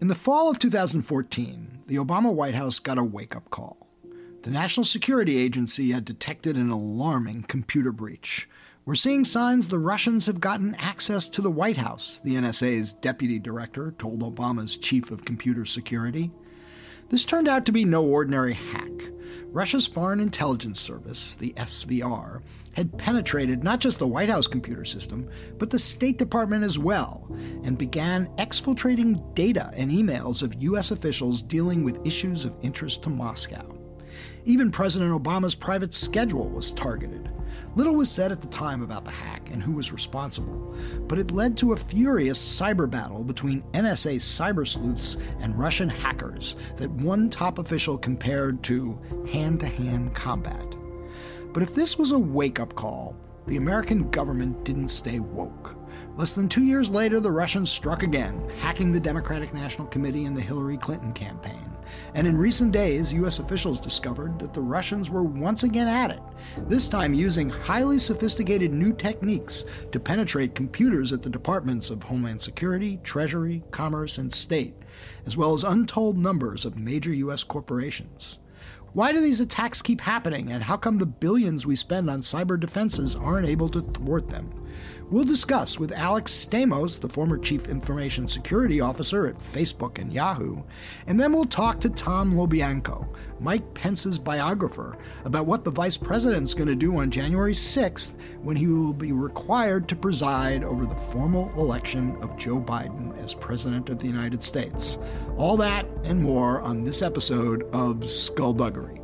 In the fall of 2014, the Obama White House got a wake up call. The National Security Agency had detected an alarming computer breach. We're seeing signs the Russians have gotten access to the White House, the NSA's deputy director told Obama's chief of computer security. This turned out to be no ordinary hack. Russia's Foreign Intelligence Service, the SVR, had penetrated not just the White House computer system, but the State Department as well, and began exfiltrating data and emails of U.S. officials dealing with issues of interest to Moscow. Even President Obama's private schedule was targeted. Little was said at the time about the hack and who was responsible, but it led to a furious cyber battle between NSA cyber sleuths and Russian hackers that one top official compared to hand to hand combat. But if this was a wake up call, the American government didn't stay woke. Less than two years later, the Russians struck again, hacking the Democratic National Committee and the Hillary Clinton campaign. And in recent days, U.S. officials discovered that the Russians were once again at it, this time using highly sophisticated new techniques to penetrate computers at the departments of Homeland Security, Treasury, Commerce, and State, as well as untold numbers of major U.S. corporations. Why do these attacks keep happening, and how come the billions we spend on cyber defenses aren't able to thwart them? We'll discuss with Alex Stamos, the former Chief Information Security Officer at Facebook and Yahoo, and then we'll talk to Tom LoBianco, Mike Pence's biographer, about what the Vice President's going to do on January 6th when he will be required to preside over the formal election of Joe Biden as President of the United States. All that and more on this episode of Skullduggery.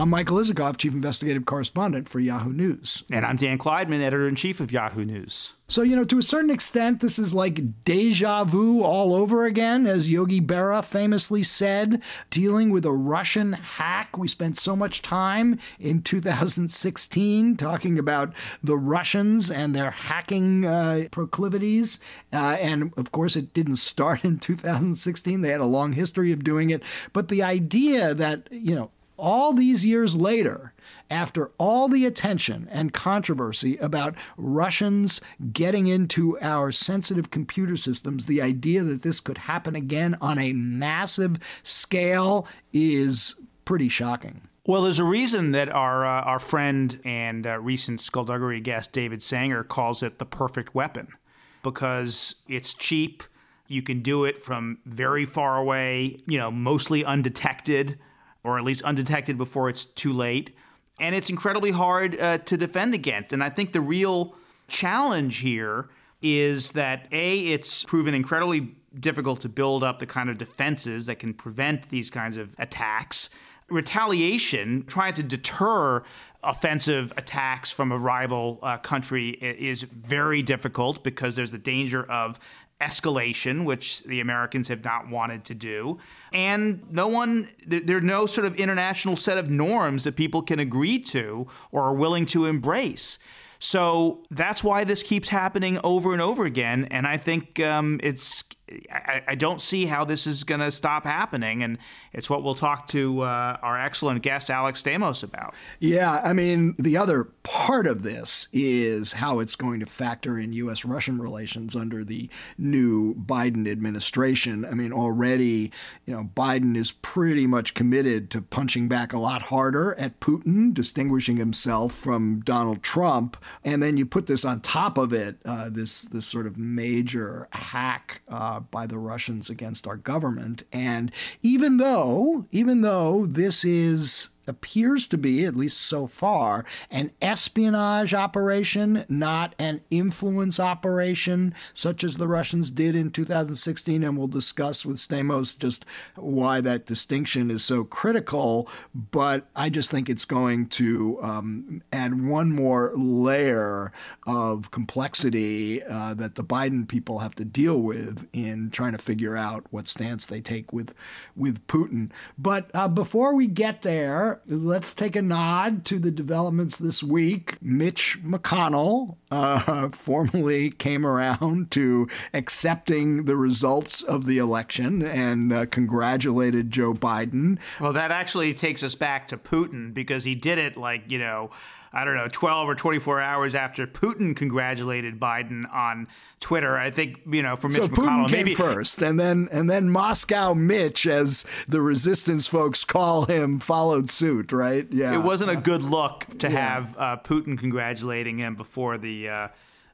I'm Michael Isikoff, Chief Investigative Correspondent for Yahoo News. And I'm Dan Klaidman, Editor in Chief of Yahoo News. So, you know, to a certain extent, this is like deja vu all over again, as Yogi Berra famously said, dealing with a Russian hack. We spent so much time in 2016 talking about the Russians and their hacking uh, proclivities. Uh, and of course, it didn't start in 2016. They had a long history of doing it. But the idea that, you know, all these years later, after all the attention and controversy about Russians getting into our sensitive computer systems, the idea that this could happen again on a massive scale is pretty shocking. Well, there's a reason that our uh, our friend and uh, recent skullduggery guest David Sanger calls it the perfect weapon because it's cheap. You can do it from very far away, you know, mostly undetected or at least undetected before it's too late. And it's incredibly hard uh, to defend against. And I think the real challenge here is that A, it's proven incredibly difficult to build up the kind of defenses that can prevent these kinds of attacks. Retaliation, trying to deter offensive attacks from a rival uh, country is very difficult because there's the danger of escalation, which the Americans have not wanted to do. And no one, there are no sort of international set of norms that people can agree to or are willing to embrace. So that's why this keeps happening over and over again. And I think um, it's I, I, don't see how this is going to stop happening, and it's what we'll talk to uh, our excellent guest Alex Stamos about. Yeah, I mean, the other part of this is how it's going to factor in U.S.-Russian relations under the new Biden administration. I mean, already, you know, Biden is pretty much committed to punching back a lot harder at Putin, distinguishing himself from Donald Trump, and then you put this on top of it, uh, this this sort of major hack. Uh, Uh, by the Russians against our government. And even though, even though this is appears to be, at least so far, an espionage operation, not an influence operation, such as the Russians did in 2016. And we'll discuss with Stamos just why that distinction is so critical. But I just think it's going to um, add one more layer of complexity uh, that the Biden people have to deal with in trying to figure out what stance they take with with Putin. But uh, before we get there, let's take a nod to the developments this week. Mitch McConnell uh, formally came around to accepting the results of the election and uh, congratulated Joe Biden. Well, that actually takes us back to Putin because he did it like, you know, I don't know, 12 or 24 hours after Putin congratulated Biden on Twitter. I think, you know, for Mitch so McConnell, Putin maybe first, and then and then Moscow Mitch, as the resistance folks call him, followed suit. Right? Yeah. it wasn't a good look to have uh, Putin congratulating him before the uh,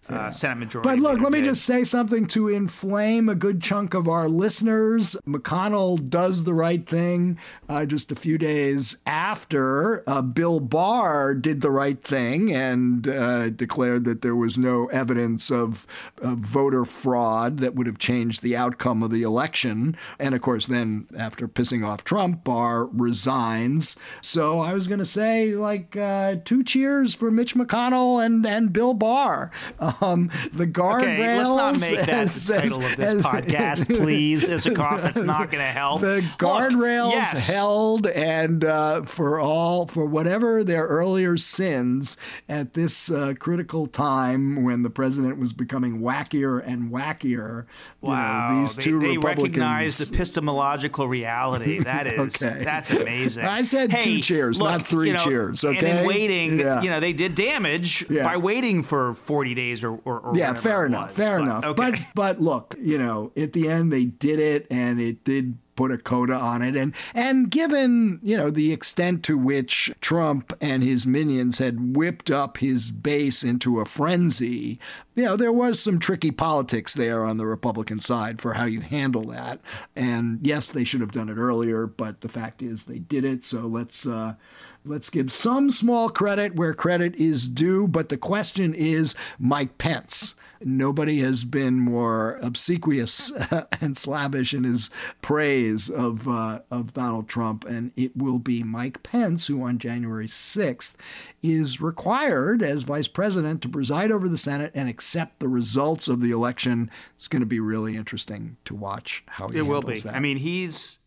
uh, Senate majority. But look, let me did. just say something to inflame a good chunk of our listeners. McConnell does the right thing uh, just a few days after uh, Bill Barr did the right thing and uh, declared that there was no evidence of, of voter fraud that would have changed the outcome of the election. And of course, then after pissing off Trump, Barr resigns. So I was going to say, like, uh, two cheers for Mitch McConnell and, and Bill Barr. Um, the guardrails. Okay, let's not make that as- the title as- of this as- podcast, please. Isikoff, it's not going to help. The guardrails yes. held, and uh, for all for whatever their earlier sins at this uh, critical time when the president was becoming wackier and wackier. you know, Wow, these they, two they Republicans. recognized epistemological reality. That is Okay. that's amazing. I said two Hey, cheers, look, not three you know, cheers, And okay? in waiting, Yeah. you know, they did damage Yeah. by waiting for forty days or, or, or yeah, fair enough, was. fair But, enough. Okay. But but look, you know, at the end they did it, and it did put a coda on it, and and given you know the extent to which Trump and his minions had whipped up his base into a frenzy, you know, there was some tricky politics there on the Republican side for how you handle that. And yes, they should have done it earlier, but the fact is they did it. So let's. Uh, Let's give some small credit where credit is due, but the question is Mike Pence. Nobody has been more obsequious and slavish in his praise of uh, of Donald Trump, and it will be Mike Pence who, on January sixth, is required as vice president to preside over the Senate and accept the results of the election. It's going to be really interesting to watch how he It will be. that. I mean, he's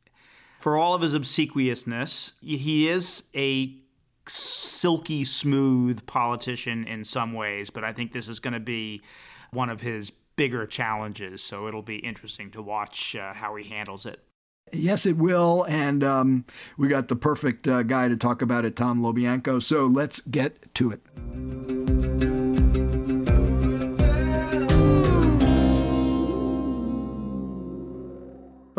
for all of his obsequiousness, he is a silky smooth politician in some ways, but I think this is going to be one of his bigger challenges. So it'll be interesting to watch uh, how he handles it. Yes, it will. And um, we got the perfect uh, guy to talk about it, Tom LoBianco. So let's get to it.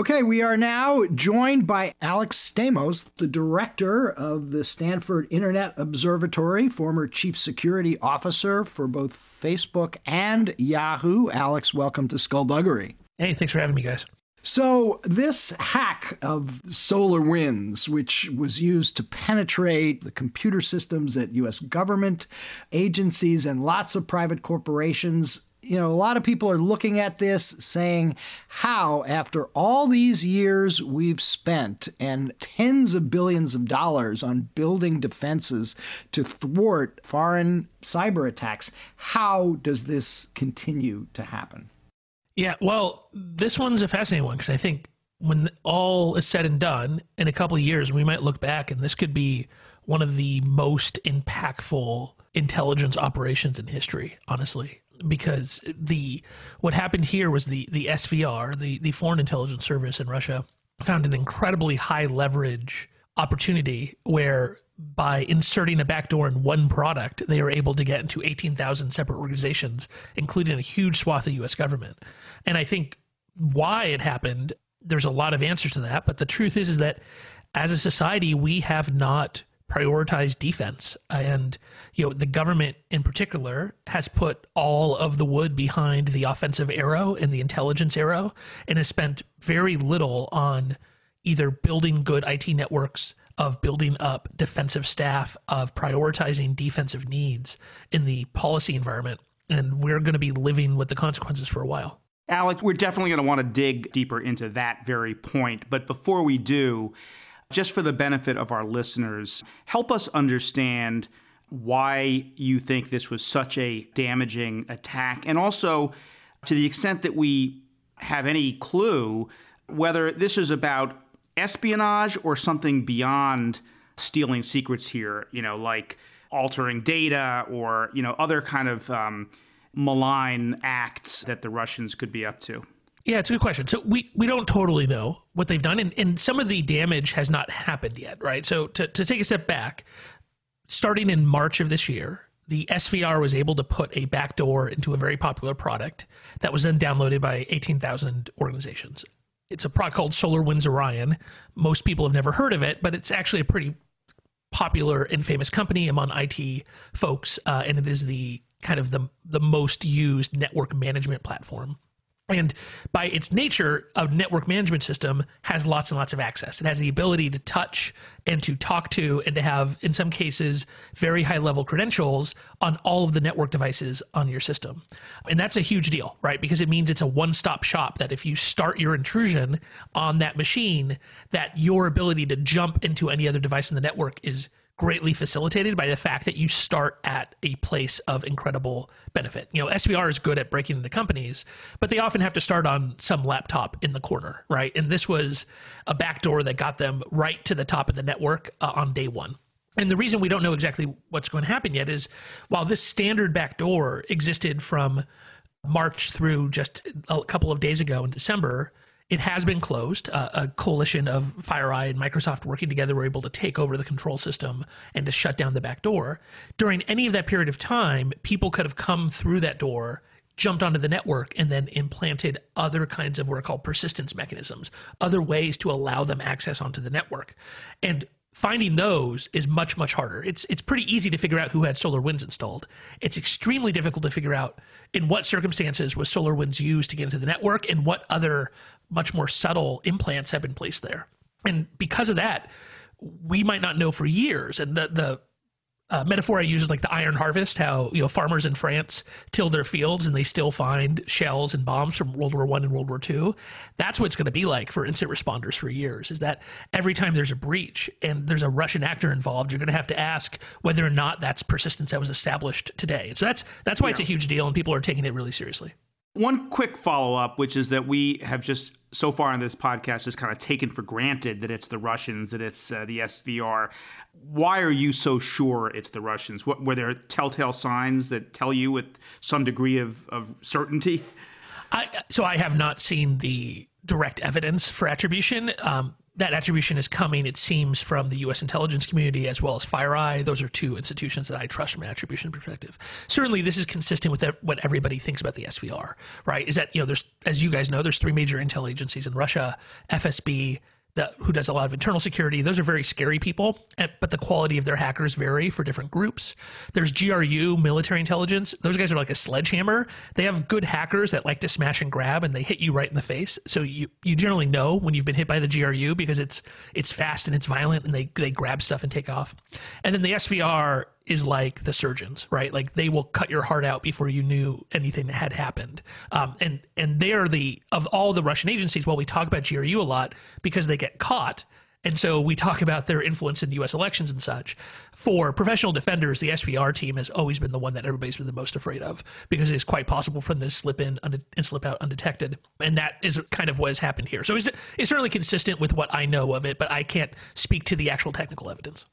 Okay, we are now joined by Alex Stamos, the director of the Stanford Internet Observatory, former chief security officer for both Facebook and Yahoo. Alex, welcome to Skullduggery. Hey, thanks for having me, guys. So, this hack of SolarWinds, which was used to penetrate the computer systems at US government agencies and lots of private corporations, you know, a lot of people are looking at this saying, how, after all these years we've spent and tens of billions of dollars on building defenses to thwart foreign cyber attacks, how does this continue to happen? Yeah, well, this one's a fascinating one because I think when all is said and done, in a couple of years, we might look back and this could be one of the most impactful intelligence operations in history, honestly. Because the what happened here was the the SVR, the the Foreign Intelligence Service in Russia, found an incredibly high leverage opportunity where by inserting a backdoor in one product, they were able to get into 18,000 separate organizations, including a huge swath of US government. And I think why it happened, there's a lot of answers to that. But the truth is, is that as a society, we have not prioritized defense. And, you know, the government in particular has put all of the wood behind the offensive arrow and the intelligence arrow and has spent very little on either building good IT networks, of building up defensive staff, of prioritizing defensive needs in the policy environment. And we're going to be living with the consequences for a while. Alex, we're definitely going to want to dig deeper into that very point. But before we do, just for the benefit of our listeners, help us understand why you think this was such a damaging attack. And also, to the extent that we have any clue, whether this is about espionage or something beyond stealing secrets here, you know, like altering data or, you know, other kind of um, malign acts that the Russians could be up to. Yeah, it's a good question. So we, we don't totally know what they've done, and, and some of the damage has not happened yet, right? So to, to take a step back, starting in March of this year, the SVR was able to put a backdoor into a very popular product that was then downloaded by 18,000 organizations. It's a product called SolarWinds Orion. Most people have never heard of it, but it's actually a pretty popular and famous company among IT folks, uh, and it is the kind of the the most used network management platform and by its nature, a network management system has lots and lots of access. It has the ability to touch and to talk to and to have, in some cases, very high level credentials on all of the network devices on your system. And that's a huge deal, right? Because it means it's a one stop shop that if you start your intrusion on that machine, that your ability to jump into any other device in the network is greatly facilitated by the fact that you start at a place of incredible benefit. You know, SVR is good at breaking into companies, but they often have to start on some laptop in the corner, right? And this was a backdoor that got them right to the top of the network uh, on day one. And the reason we don't know exactly what's going to happen yet is while this standard backdoor existed from March through just a couple of days ago in December, it has been closed. Uh, a coalition of FireEye and Microsoft working together were able to take over the control system and to shut down the back door. During any of that period of time, people could have come through that door, jumped onto the network, and then implanted other kinds of what are called persistence mechanisms, other ways to allow them access onto the network. And finding those is much much harder it's it's pretty easy to figure out who had SolarWinds installed it's extremely difficult to figure out in what circumstances was SolarWinds used to get into the network and what other much more subtle implants have been placed there and because of that we might not know for years and the the uh, metaphor I use is like the iron harvest, how you know farmers in France till their fields and they still find shells and bombs from World War One and World War Two. That's what it's going to be like for incident responders for years. Is that every time there's a breach and there's a Russian actor involved, you're going to have to ask whether or not that's persistence that was established today. And so that's that's why yeah. it's a huge deal and people are taking it really seriously. One quick follow up, which is that we have just so far in this podcast just kind of taken for granted that it's the Russians, that it's uh, the SVR. Why are you so sure it's the Russians? What, were there telltale signs that tell you with some degree of, of certainty? I, so I have not seen the direct evidence for attribution. Um, that attribution is coming, it seems, from the U.S. intelligence community as well as FireEye. Those are two institutions that I trust from an attribution perspective. Certainly, this is consistent with what everybody thinks about the SVR, right? Is that, you know, there's, as you guys know, there's three major intel agencies in Russia FSB, that who does a lot of internal security. Those are very scary people, but the quality of their hackers vary for different groups. There's GRU, military intelligence. Those guys are like a sledgehammer. They have good hackers that like to smash and grab, and they hit you right in the face. So you you generally know when you've been hit by the GRU because it's it's fast and it's violent, and they they grab stuff and take off. And then the SVR is like the surgeons, right? Like they will cut your heart out before you knew anything had happened. Um, and and they are the of all the Russian agencies. Well, we talk about GRU a lot because they get caught, and so we talk about their influence in the U.S. elections and such. For professional defenders, the SVR team has always been the one that everybody's been the most afraid of because it is quite possible for them to slip in and slip out undetected. And that is kind of what has happened here. So it's, it's certainly consistent with what I know of it, but I can't speak to the actual technical evidence.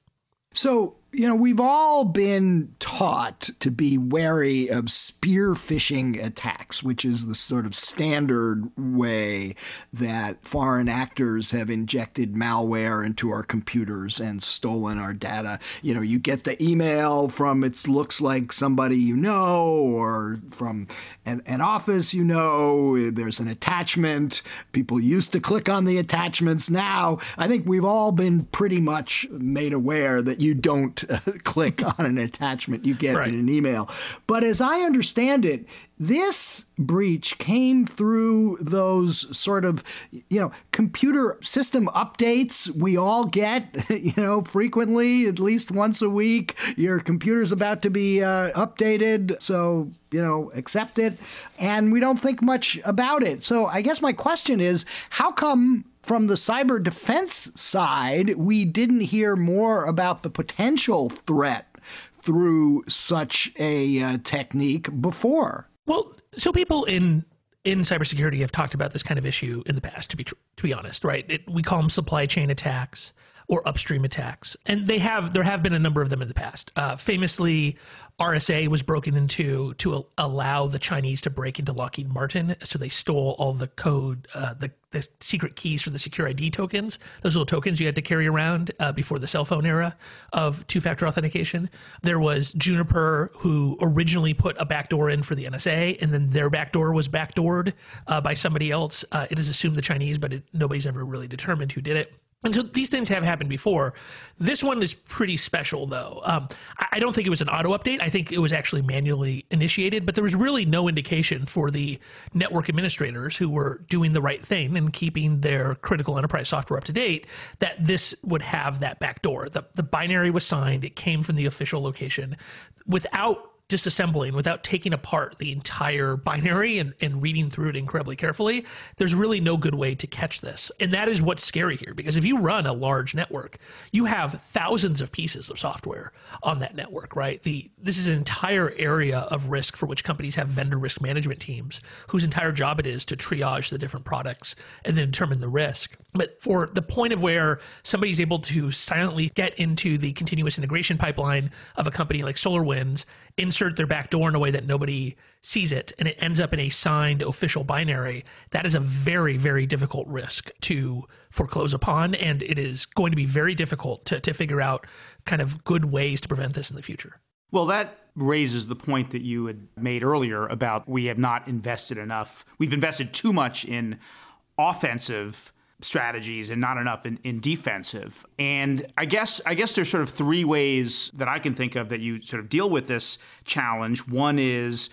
So, you know, we've all been taught to be wary of spear phishing attacks, which is the sort of standard way that foreign actors have injected malware into our computers and stolen our data. You know, you get the email from it looks like somebody you know or from an, an office you know, there's an attachment. People used to click on the attachments. Now, I think we've all been pretty much made aware that you don't click on an attachment you get Right. in an email. But as I understand it, this breach came through those sort of, you know, computer system updates we all get, you know, frequently, at least once a week. Your computer's about to be uh, updated, so, you know, accept it. And we don't think much about it. So I guess my question is how come from the cyber defense side, we didn't hear more about the potential threat through such a uh, technique before. Well, so people in in cybersecurity have talked about this kind of issue in the past. To be tr- to be honest, right? It, we call them supply chain attacks or upstream attacks, and they have there have been a number of them in the past. Uh, famously, RSA was broken into to allow the Chinese to break into Lockheed Martin, so they stole all the code, uh, the the secret keys for the SecurID tokens. Those little tokens you had to carry around uh, before the cell phone era of two-factor authentication. There was Juniper, who originally put a backdoor in for the NSA, and then their backdoor was backdoored uh, by somebody else. Uh, it is assumed the Chinese, but it, nobody's ever really determined who did it. And so these things have happened before. This one is pretty special, though. Um, I, don't think it was an auto update. I think it was actually manually initiated, but there was really no indication for the network administrators who were doing the right thing and keeping their critical enterprise software up to date that this would have that backdoor. The, the binary was signed, it came from the official location without disassembling without taking apart the entire binary and, and reading through it incredibly carefully, there's really no good way to catch this. And that is what's scary here because if you run a large network, you have thousands of pieces of software on that network, right? The this is an entire area of risk for which companies have vendor risk management teams whose entire job it is to triage the different products and then determine the risk. But for the point of where somebody's able to silently get into the continuous integration pipeline of a company like SolarWinds, insert their backdoor in a way that nobody sees it, and it ends up in a signed official binary, that is a very, very difficult risk to foreclose upon. And it is going to be very difficult to, to figure out kind of good ways to prevent this in the future. Well, that raises the point that you had made earlier about we have not invested enough. We've invested too much in offensive strategies and not enough in, in defensive. And I guess I guess there's sort of three ways that I can think of that you sort of deal with this challenge. One is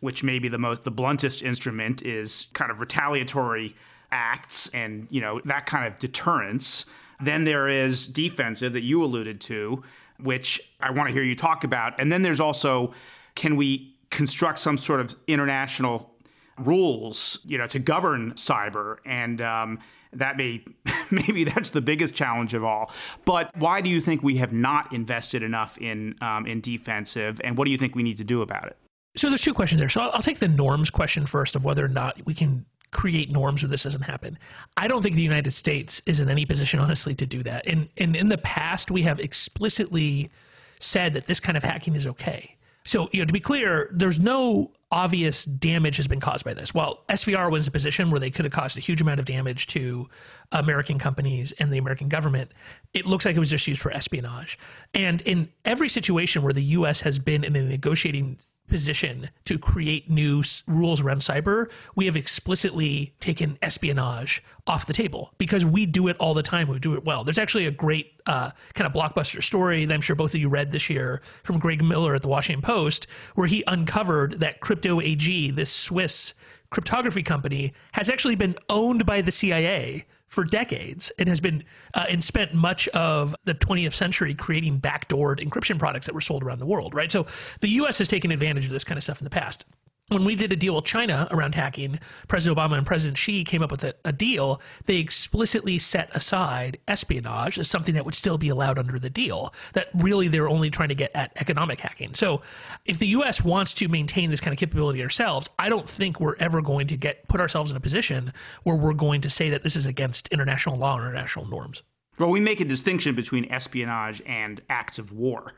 which may be the most the bluntest instrument is kind of retaliatory acts and you know that kind of deterrence. Then there is defensive that you alluded to, which I want to hear you talk about. And then there's also can we construct some sort of international rules, you know, to govern cyber, and um, that may maybe that's the biggest challenge of all. But why do you think we have not invested enough in um, in defensive, and what do you think we need to do about it? So there's two questions there. So I'll, I'll take the norms question first of whether or not we can create norms where this doesn't happen. I don't think the United States is in any position, honestly, to do that. And, and in the past, we have explicitly said that this kind of hacking is okay. So, you know, to be clear, there's no obvious damage has been caused by this. While SVR was in a position where they could have caused a huge amount of damage to American companies and the American government, it looks like it was just used for espionage. And in every situation where the U.S. has been in a negotiating position to create new s- rules around cyber, we have explicitly taken espionage off the table because we do it all the time. We do it well. There's actually a great uh, kind of blockbuster story that I'm sure both of you read this year from Greg Miller at the Washington Post, where he uncovered that Crypto AG, this Swiss cryptography company, has actually been owned by the CIA for decades and has been uh, and spent much of the 20th century creating backdoored encryption products that were sold around the world, right? So the US has taken advantage of this kind of stuff in the past. When we did a deal with China around hacking, President Obama and President Xi came up with a, a deal. They explicitly set aside espionage as something that would still be allowed under the deal. That really they're only trying to get at economic hacking. So if the US wants to maintain this kind of capability ourselves, I don't think we're ever going to get put ourselves in a position where we're going to say that this is against international law or international norms. Well, we make a distinction between espionage and acts of war,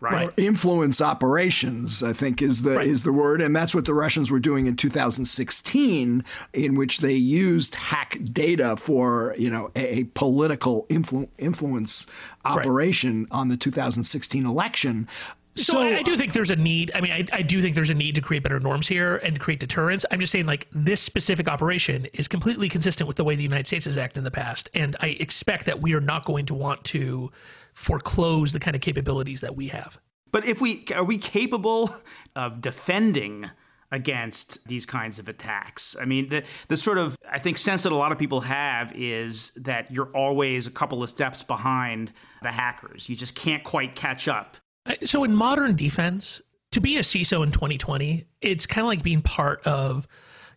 right? Or influence operations, I think is the Right. is the word, and that's what the Russians were doing in 2016, in which they used hack data for you know a, a political influ- influence operation on the 2016 election. So, So- I, I do think there's a need. I mean, I, I do think there's a need to create better norms here and create deterrence. I'm just saying, like, this specific operation is completely consistent with the way the United States has acted in the past. And I expect that we are not going to want to foreclose the kind of capabilities that we have. But if we are we capable of defending against these kinds of attacks? I mean, the the sort of I think sense that a lot of people have is that you're always a couple of steps behind the hackers. You just can't quite catch up. Uh, so in modern defense, to be a CISO in 2020, it's kind of like being part of,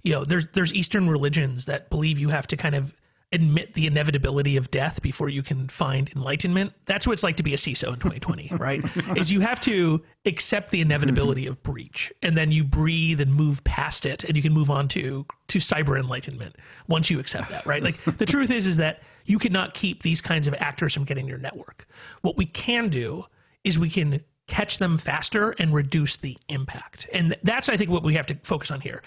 you know, there's there's Eastern religions that believe you have to kind of admit the inevitability of death before you can find enlightenment. That's what it's like to be a CISO in 2020, right? Is you have to accept the inevitability of breach, and then you breathe and move past it, and you can move on to to cyber enlightenment once you accept that, right? Like the truth is, is that you cannot keep these kinds of actors from getting your network. What we can do is we can catch them faster and reduce the impact. And that's, I think, what we have to focus on here.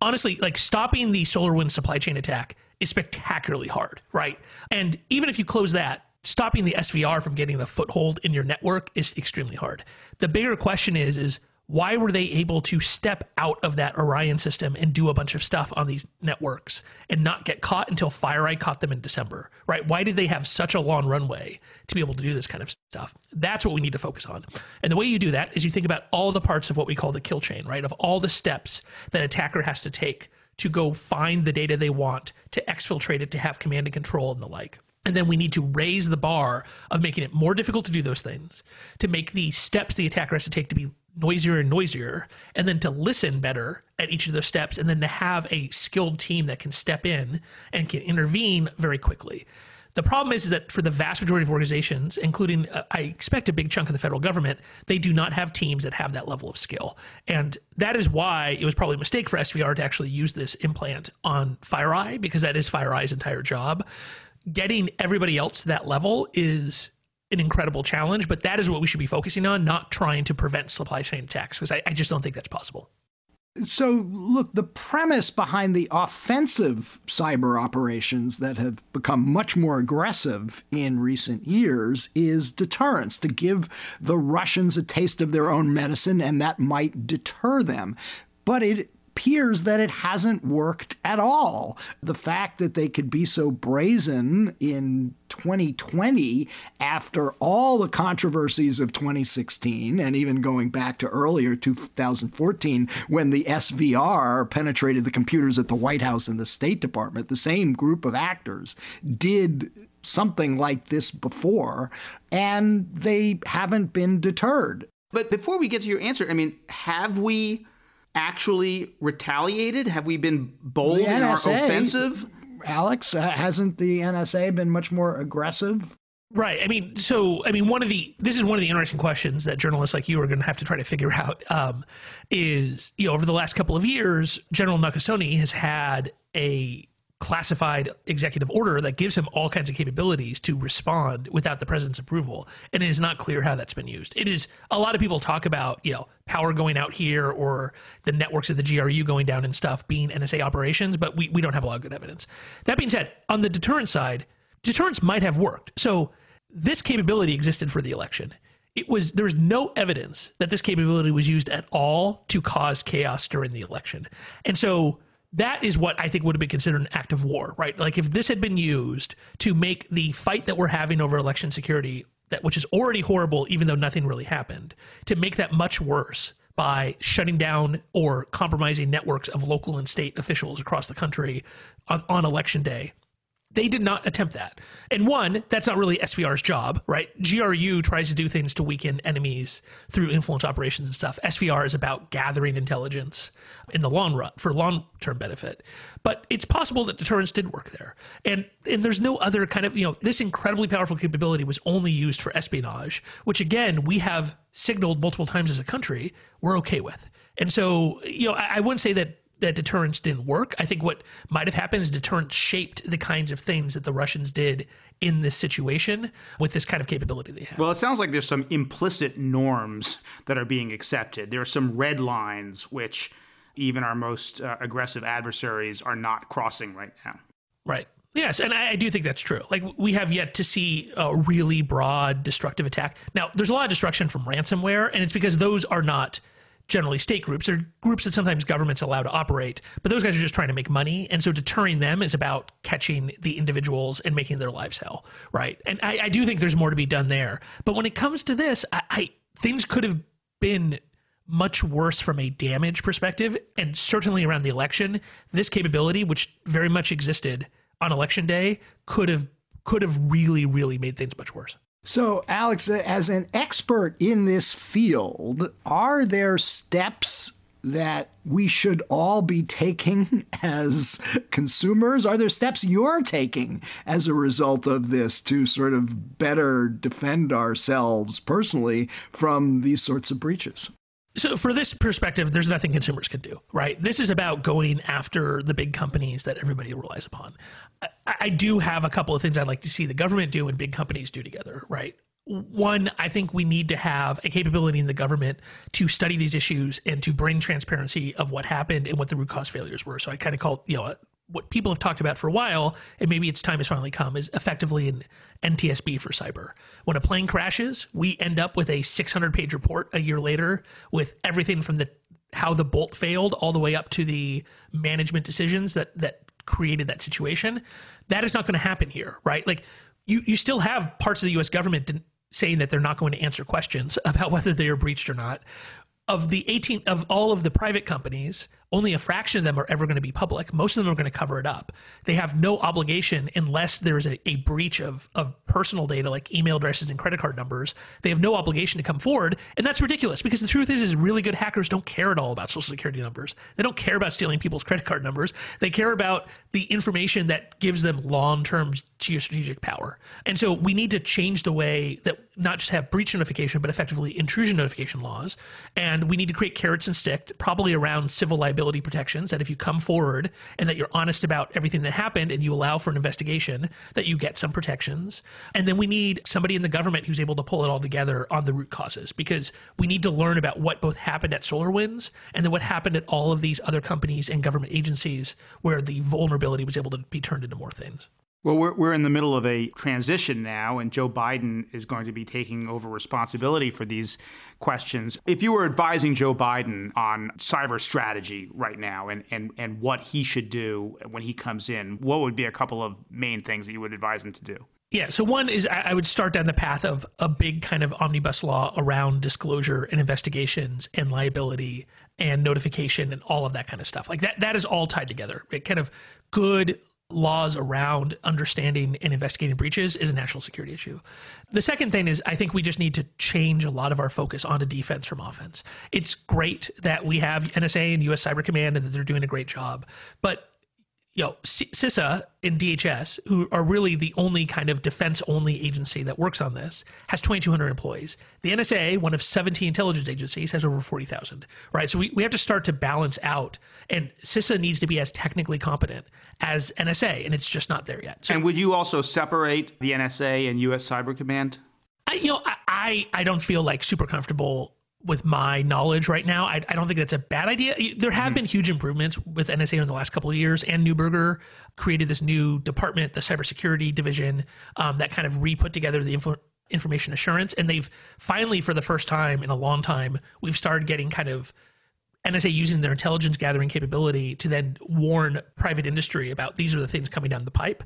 Honestly, like stopping the SolarWinds supply chain attack is spectacularly hard, right? And even if you close that, stopping the SVR from getting a foothold in your network is extremely hard. The bigger question is, is why were they able to step out of that Orion system and do a bunch of stuff on these networks and not get caught until FireEye caught them in December, right? Why did they have such a long runway to be able to do this kind of stuff? That's what we need to focus on. And the way you do that is you think about all the parts of what we call the kill chain, right? Of all the steps that attacker has to take to go find the data they want, to exfiltrate it, to have command and control and the like. And then we need to raise the bar of making it more difficult to do those things, to make the steps the attacker has to take to be noisier and noisier, and then to listen better at each of those steps, and then to have a skilled team that can step in and can intervene very quickly. The problem is, is that for the vast majority of organizations, including uh, I expect a big chunk of the federal government, they do not have teams that have that level of skill. And that is why it was probably a mistake for SVR to actually use this implant on FireEye, because that is FireEye's entire job. Getting everybody else to that level is an incredible challenge, but that is what we should be focusing on, not trying to prevent supply chain attacks, because I, I just don't think that's possible. So, look, the premise behind the offensive cyber operations that have become much more aggressive in recent years is deterrence, to give the Russians a taste of their own medicine, and that might deter them. But it appears that it hasn't worked at all. The fact that they could be so brazen in 2020 after all the controversies of 2016 and even going back to earlier 2014 when the SVR penetrated the computers at the White House and the State Department, the same group of actors did something like this before and they haven't been deterred. But before we get to your answer, I mean, have we actually retaliated? Have we been bold in our offensive? Alex, uh, hasn't the NSA been much more aggressive? Right. I mean, so I mean, one of the this is one of the interesting questions that journalists like you are going to have to try to figure out. Um, is you know over the last couple of years, General Nakasone has had a classified executive order that gives him all kinds of capabilities to respond without the president's approval. And it is not clear how that's been used. It is a lot of people talk about you know power going out here or the networks of the gru going down and stuff being nsa operations but we, we don't have a lot of good evidence. That being said on the deterrence side deterrence might have worked. So this capability existed for the election. It was there was no evidence that this capability was used at all to cause chaos during the election. And so that is what I think would have been considered an act of war, right? Like if this had been used to make the fight that we're having over election security, that which is already horrible, even though nothing really happened, to make that much worse by shutting down or compromising networks of local and state officials across the country on, on election day. They did not attempt that. And one, that's not really SVR's job, right? GRU tries to do things to weaken enemies through influence operations and stuff. SVR is about gathering intelligence in the long run for long term benefit. But it's possible that deterrence did work there. And and there's no other kind of, you know, this incredibly powerful capability was only used for espionage, which again, we have signaled multiple times as a country we're okay with. And so, you know, I, I wouldn't say that that deterrence didn't work. I think what might have happened is deterrence shaped the kinds of things that the Russians did in this situation with this kind of capability they have. Well, it sounds like there's some implicit norms that are being accepted. There are some red lines which even our most uh, aggressive adversaries are not crossing right now. Right. Yes, and I, I, do think that's true. Like we have yet to see a really broad destructive attack. Now, there's a lot of destruction from ransomware, and it's because those are not generally state groups. They're groups that sometimes governments allow to operate, but those guys are just trying to make money, and so deterring them is about catching the individuals and making their lives hell, right? And I, I do think there's more to be done there. But when it comes to this, I, I things could have been much worse from a damage perspective, and certainly around the election, this capability, which very much existed on election day could have could have really really made things much worse. So, Alex, as an expert in this field, are there steps that we should all be taking as consumers? Are there steps you're taking as a result of this to sort of better defend ourselves personally from these sorts of breaches? So, for this perspective, there's nothing consumers can do, right? This is about going after the big companies that everybody relies upon. I, I, do have a couple of things I'd like to see the government do and big companies do together, right? One, I think we need to have a capability in the government to study these issues and to bring transparency of what happened and what the root cause failures were. So, I kind of call you know what people have talked about for a while, and maybe its time has finally come, is effectively an NTSB for cyber. When a plane crashes, we end up with a 600 page report a year later with everything from the how the bolt failed all the way up to the management decisions that that created that situation. That is not going to happen here, right? Like you you still have parts of the US government saying that they're not going to answer questions about whether they are breached or not. Of the 18 of all of the private companies, only a fraction of them are ever going to be public. Most of them are going to cover it up. They have no obligation unless there's a, a breach of, of personal data like email addresses and credit card numbers. They have no obligation to come forward. And that's ridiculous because the truth is, is really good hackers don't care at all about social security numbers. They don't care about stealing people's credit card numbers. They care about the information that gives them long-term geostrategic power. And so we need to change the way that not just have breach notification, but effectively intrusion notification laws. And we need to create carrots and sticks, probably around civil liability liability protections that if you come forward and that you're honest about everything that happened and you allow for an investigation, that you get some protections. And then we need somebody in the government who's able to pull it all together on the root causes because we need to learn about what both happened at SolarWinds and then what happened at all of these other companies and government agencies where the vulnerability was able to be turned into more things. Well, we're, we're in the middle of a transition now, and Joe Biden is going to be taking over responsibility for these questions. If you were advising Joe Biden on cyber strategy right now and, and, and what he should do when he comes in, what would be a couple of main things that you would advise him to do? Yeah, so one is I would start down the path of a big kind of omnibus law around disclosure and investigations and liability and notification and all of that kind of stuff. Like that that is all tied together. It kind of good laws around understanding and investigating breaches is a national security issue. The second thing is I think we just need to change a lot of our focus onto defense from offense. It's great that we have NSA and US Cyber Command and that they're doing a great job, but you know, CISA and DHS, who are really the only kind of defense only agency that works on this, has 2,200 employees. The NSA, one of 17 intelligence agencies, has over 40,000, right? So we, we have to start to balance out, and CISA needs to be as technically competent as NSA, and it's just not there yet. So, and would you also separate the NSA and U.S. Cyber Command? I, you know, I, I don't feel like super comfortable with my knowledge right now, I, I, don't think that's a bad idea. There have mm-hmm. been huge improvements with NSA in the last couple of years, and Neuberger created this new department, the cybersecurity division, um, that kind of re put together the info- information assurance. And they've finally, for the first time in a long time, we've started getting kind of NSA using their intelligence gathering capability to then warn private industry about these are the things coming down the pipe.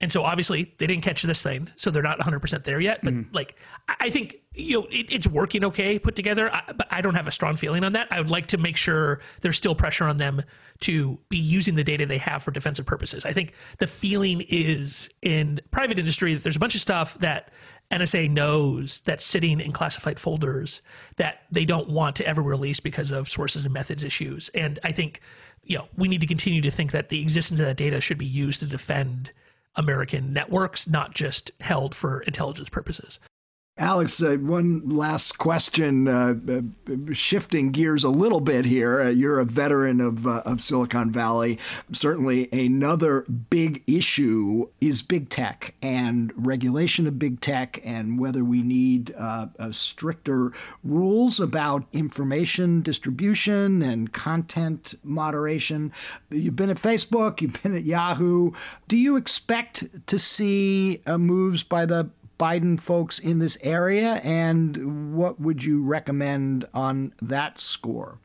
And so obviously they didn't catch this thing, so they're not 100% there yet. But mm. like, I think you know it, it's working okay put together, I, but I don't have a strong feeling on that. I would like to make sure there's still pressure on them to be using the data they have for defensive purposes. I think the feeling is in private industry that there's a bunch of stuff that NSA knows that's sitting in classified folders that they don't want to ever release because of sources and methods issues. And I think, you know, we need to continue to think that the existence of that data should be used to defend American networks, not just held for intelligence purposes. Alex, uh, one last question, uh, uh, shifting gears a little bit here. Uh, you're a veteran of, uh, of Silicon Valley. Certainly, another big issue is big tech and regulation of big tech, and whether we need stricter rules about information distribution and content moderation. You've been at Facebook, you've been at Yahoo. Do you expect to see moves by the Biden folks in this area, and what would you recommend on that score?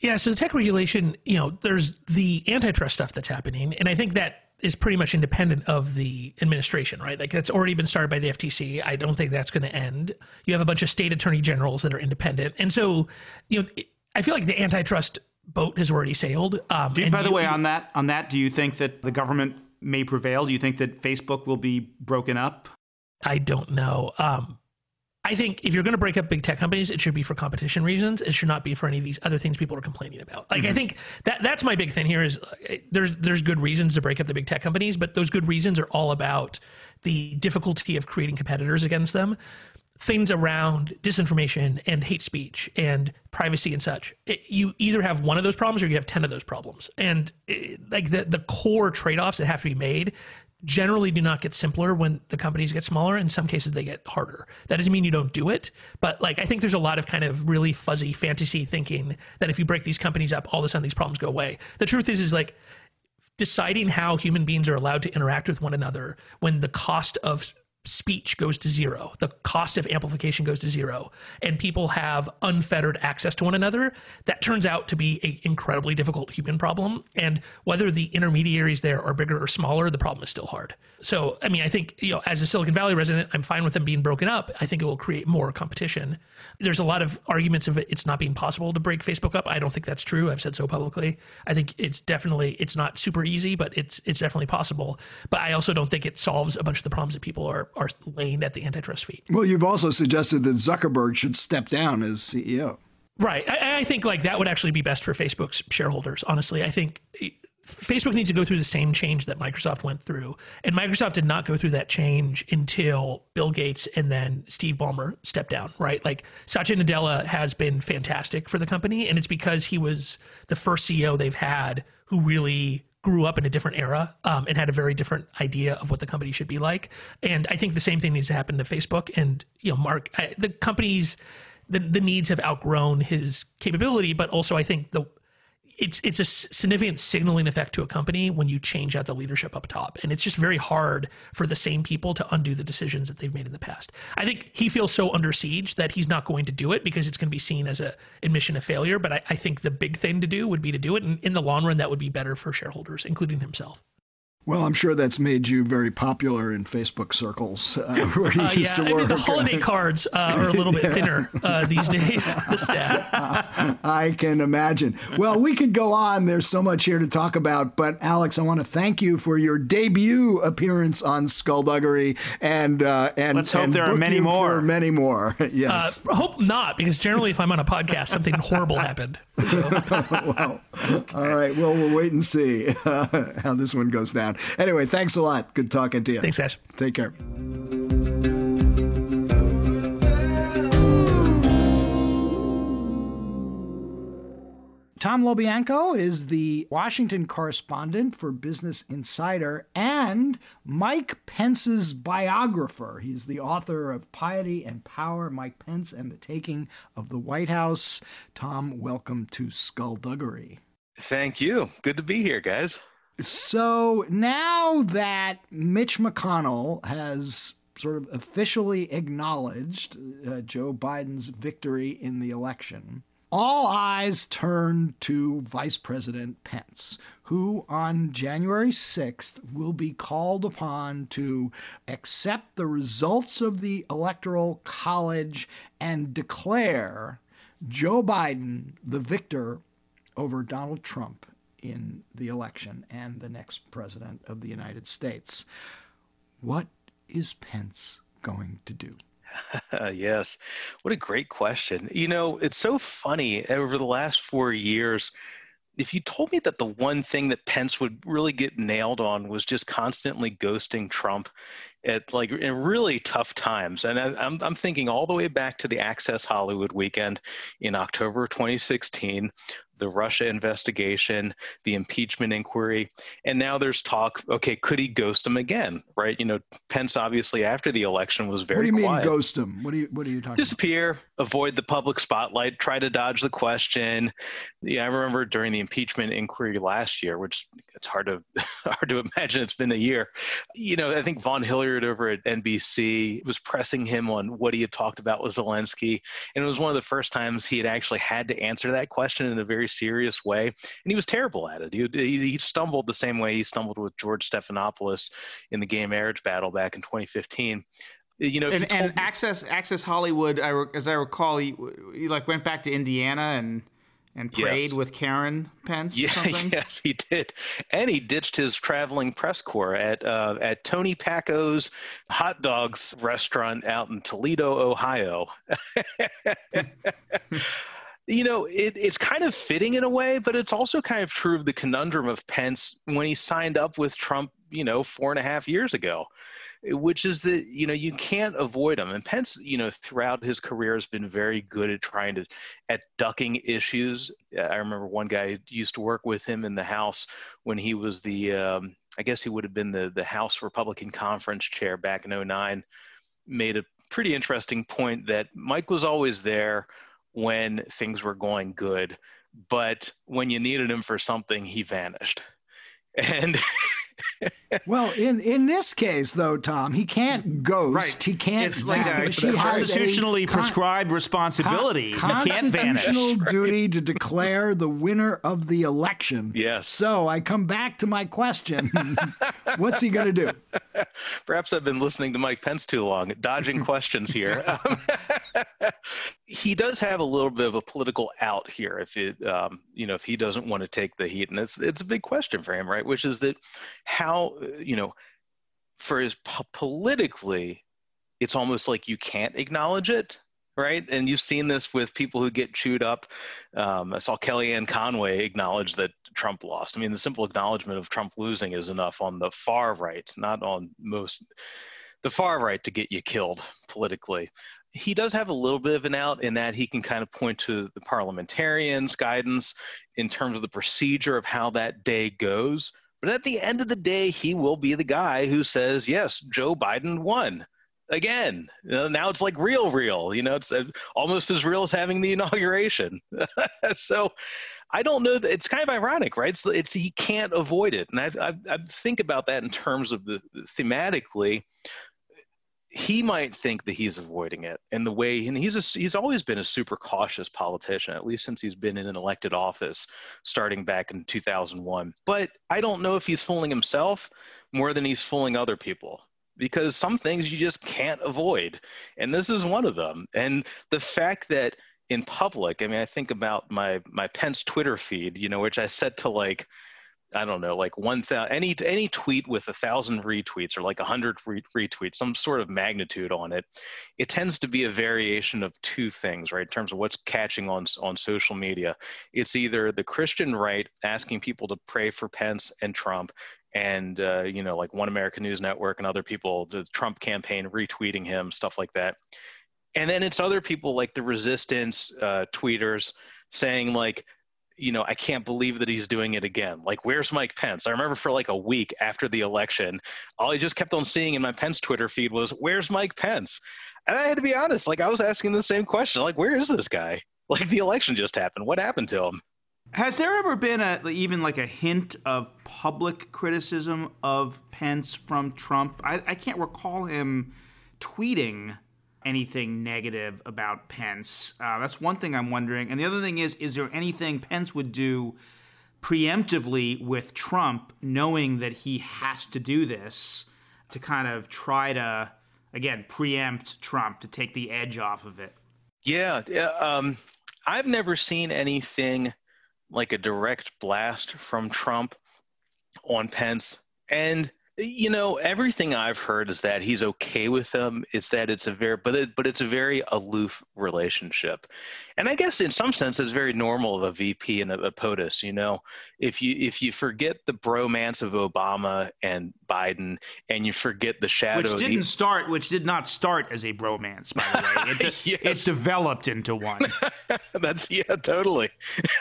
Yeah, so the tech regulation, you know, there's the antitrust stuff that's happening, and I think that is pretty much independent of the administration, right? Like that's already been started by the FTC. I don't think that's going to end. You have a bunch of state attorney generals that are independent, and so you know, I feel like the antitrust boat has already sailed. Um, you, by the you, way, on that, on that, do you think that the government may prevail? Do you think that Facebook will be broken up? I don't know. Um, I think if you're going to break up big tech companies, it should be for competition reasons. It should not be for any of these other things people are complaining about. Like mm-hmm. I think that that's my big thing here is uh, there's there's good reasons to break up the big tech companies, but those good reasons are all about the difficulty of creating competitors against them. Things around disinformation and hate speech and privacy and such. It, you either have one of those problems or you have 10 of those problems. And it, like the the core trade-offs that have to be made generally do not get simpler when the companies get smaller. In some cases, they get harder. That doesn't mean you don't do it, but like I think there's a lot of kind of really fuzzy fantasy thinking that if you break these companies up, all of a sudden these problems go away. The truth is, is like deciding how human beings are allowed to interact with one another when the cost of speech goes to zero, the cost of amplification goes to zero, and people have unfettered access to one another, that turns out to be an incredibly difficult human problem. And whether the intermediaries there are bigger or smaller, the problem is still hard. So, I mean, I think, you know, as a Silicon Valley resident, I'm fine with them being broken up. I think it will create more competition. There's a lot of arguments of it's not being possible to break Facebook up. I don't think that's true. I've said so publicly. I think it's definitely, it's not super easy, but it's, it's definitely possible. But I also don't think it solves a bunch of the problems that people are are laying at the antitrust feet. Well, you've also suggested that Zuckerberg should step down as CEO. Right. I, I think like that would actually be best for Facebook's shareholders. Honestly, I think eh, Facebook needs to go through the same change that Microsoft went through. And Microsoft did not go through that change until Bill Gates and then Steve Ballmer stepped down, right? Like Satya Nadella has been fantastic for the company. And it's because he was the first CEO they've had who really grew up in a different era um, and had a very different idea of what the company should be like. And I think the same thing needs to happen to Facebook. And you know, Mark, I, the company's the the needs have outgrown his capability, but also I think the it's it's a significant signaling effect to a company when you change out the leadership up top. And it's just very hard for the same people to undo the decisions that they've made in the past. I think he feels so under siege that he's not going to do it because it's going to be seen as a admission of failure. But i, I think the big thing to do would be to do it. And in the long run that would be better for shareholders including himself well, I'm sure that's made you very popular in Facebook circles uh, where you uh, used yeah, to work. I mean, the holiday cards uh, are a little bit thinner uh, these days. The staff. I can imagine. Well, we could go on. There's so much here to talk about. But Alex, I want to thank you for your debut appearance on Skullduggery, and uh, and let's hope and there are many more. many more. yes. Uh, hope not, because generally, if I'm on a podcast, something horrible happened. So. well, all right. Well, we'll wait and see how this one goes down. Anyway, thanks a lot. Good talking to you. Thanks, guys. Take care. Tom LoBianco is the Washington correspondent for Business Insider and Mike Pence's biographer. He's the author of Piety and Power Mike Pence and the Taking of the White House. Tom, welcome to Skullduggery. Thank you. Good to be here, guys. So now that Mitch McConnell has sort of officially acknowledged uh, Joe Biden's victory in the election, all eyes turn to Vice President Pence, who on January 6th will be called upon to accept the results of the Electoral College and declare Joe Biden the victor over Donald Trump in the election and the next president of the United States. What is Pence going to do? yes. What a great question. You know, it's so funny over the last four years. If you told me that the one thing that Pence would really get nailed on was just constantly ghosting Trump at like in really tough times. And I, am I'm, I'm thinking all the way back to the Access Hollywood weekend in October 2016 the Russia investigation, the impeachment inquiry, and now there's talk. Okay, could he ghost him again? Right? You know, Pence obviously after the election was very. What do you quiet. mean ghost him? What do you What are you talking? Disappear, about? avoid the public spotlight, try to dodge the question. Yeah, I remember during the impeachment inquiry last year, which it's hard to hard to imagine it's been a year. You know, I think Von Vaughn Over at NBC was pressing him on what he had talked about with Zelensky, and it was one of the first times he had actually had to answer that question in a very serious way, and he was terrible at it. He, he, stumbled the same way he stumbled with George Stephanopoulos in the gay marriage battle back in 2015 you know and, and access access hollywood I, as i recall he, he like went back to indiana and and prayed yes. with karen pence yeah, yes he did. And he ditched his traveling press corps at uh, at tony packo's hot dogs restaurant out in toledo ohio. You know, it, it's kind of fitting in a way, but it's also kind of true of the conundrum of Pence when he signed up with Trump, you know, four and a half years ago, which is that, you know, you can't avoid them. And Pence, you know, throughout his career has been very good at trying to, at ducking issues. I remember one guy used to work with him in the House when he was the, um, I guess he would have been the, the House Republican Conference chair back in 09, made a pretty interesting point that Mike was always there when things were going good, but when you needed him for something, he vanished. And well, in in this case, though, Tom, he can't mm-hmm. ghost. Right. He can't. It's like a constitutionally con- prescribed responsibility. Con- constitutional duty to declare the winner of the election. Yes. So I come back to my question: What's he going to do? Perhaps I've been listening to Mike Pence too long, dodging questions here. he does have a little bit of a political out here if it, um, you know, if he doesn't want to take the heat, and it's it's a big question for him, right? Which is that how you know for his po- politically it's almost like you can't acknowledge it right and you've seen this with people who get chewed up um, i saw kellyanne conway acknowledge that trump lost i mean the simple acknowledgement of trump losing is enough on the far right not on most the far right to get you killed politically he does have a little bit of an out in that he can kind of point to the parliamentarians guidance in terms of the procedure of how that day goes but at the end of the day, he will be the guy who says, yes, Joe Biden won again. Now it's like real, real. You know, it's uh, almost as real as having the inauguration. so I don't know that it's kind of ironic, right? It's, it's he can't avoid it, and I, I, I think about that in terms of the thematically he might think that he's avoiding it and the way and he's a, he's always been a super cautious politician at least since he's been in an elected office starting back in 2001 but i don't know if he's fooling himself more than he's fooling other people because some things you just can't avoid and this is one of them. And the fact that in public i mean i think about my my pence twitter feed you know which i set to like I don't know, like one thousand any any tweet with a thousand retweets or like a hundred retweets, some sort of magnitude on it, it tends to be a variation of two things, right? In terms of what's catching on on social media, it's either the Christian right asking people to pray for Pence and Trump, and uh, you know, like One American News Network and other people, the Trump campaign retweeting him, stuff like that, and then it's other people like the resistance uh, tweeters saying like you know, I can't believe that he's doing it again. Like, where's Mike Pence? I remember for like a week after the election, all I just kept on seeing in my Pence Twitter feed was, where's Mike Pence? And I had to be honest, like, I was asking the same question. Like, where is this guy? Like, the election just happened. What happened to him? Has there ever been a even like a hint of public criticism of Pence from Trump? I, I can't recall him tweeting anything negative about Pence. Uh, that's one thing I'm wondering. And the other thing is, is there anything Pence would do preemptively with Trump, knowing that he has to do this to kind of try to, again, preempt Trump to take the edge off of it? Yeah. Um, I've never seen anything like a direct blast from Trump on Pence. And You know, everything I've heard is that he's okay with them. It's that it's a very, but it, but it's a very aloof relationship, and I guess in some sense it's very normal of a VP and a, a POTUS. You know, if you if you forget the bromance of Obama and Biden, and you forget the shadow, which didn't the, start, which did not start as a bromance, by the way, it, de- yes. it developed into one. That's yeah, totally.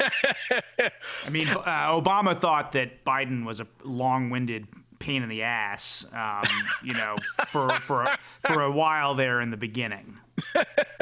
I mean, uh, Obama thought that Biden was a long-winded pain in the ass, um, you know, for for for a while there in the beginning.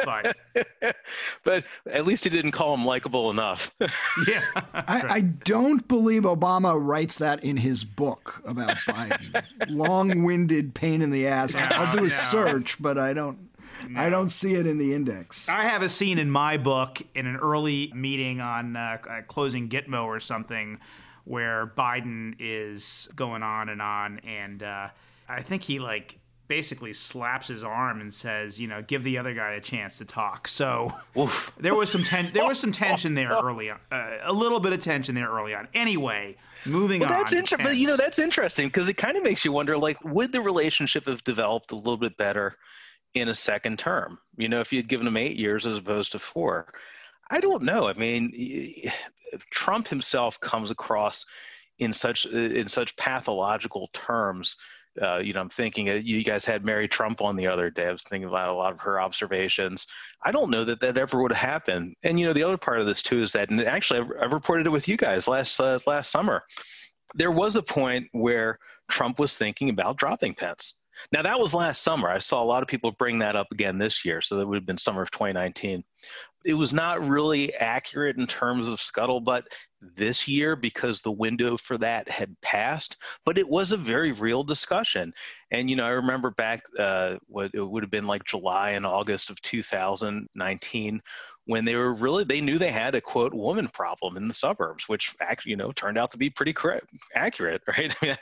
But but at least he didn't call him likable enough. yeah, I, I, don't believe Obama writes that in his book about Biden. Long-winded pain in the ass. No, I'll do a no. search, but I don't. No. I don't see it in the index. I have a scene in my book in an early meeting on uh, closing Gitmo or something where Biden is going on and on, and uh, I think he like basically slaps his arm and says, you know, give the other guy a chance to talk. So there was some ten- there was some tension there early on, uh, a little bit of tension there early on. Anyway, moving well, on. That's interesting, but you know that's interesting because it kind of makes you wonder, like, would the relationship have developed a little bit better in a second term? You know, if you'd given him eight years as opposed to four. I don't know. I mean, Trump himself comes across in such in such pathological terms. Uh, you know, I'm thinking uh, you guys had Mary Trump on the other day. I was thinking about a lot of her observations. I don't know that that ever would have happened. And you know, the other part of this too is that, and actually, I've, I've reported it with you guys last uh, last summer. There was a point where Trump was thinking about dropping Pence. Now that was last summer. I saw a lot of people bring that up again this year, so that would have been summer of 2019 it was not really accurate in terms of scuttlebutt this year because the window for that had passed, but it was a very real discussion. And, you know, I remember back uh, what it would have been like July and August of 2019 when they were really, they knew they had a quote woman problem in the suburbs, which actually, you know, turned out to be pretty correct, accurate, right? I mean,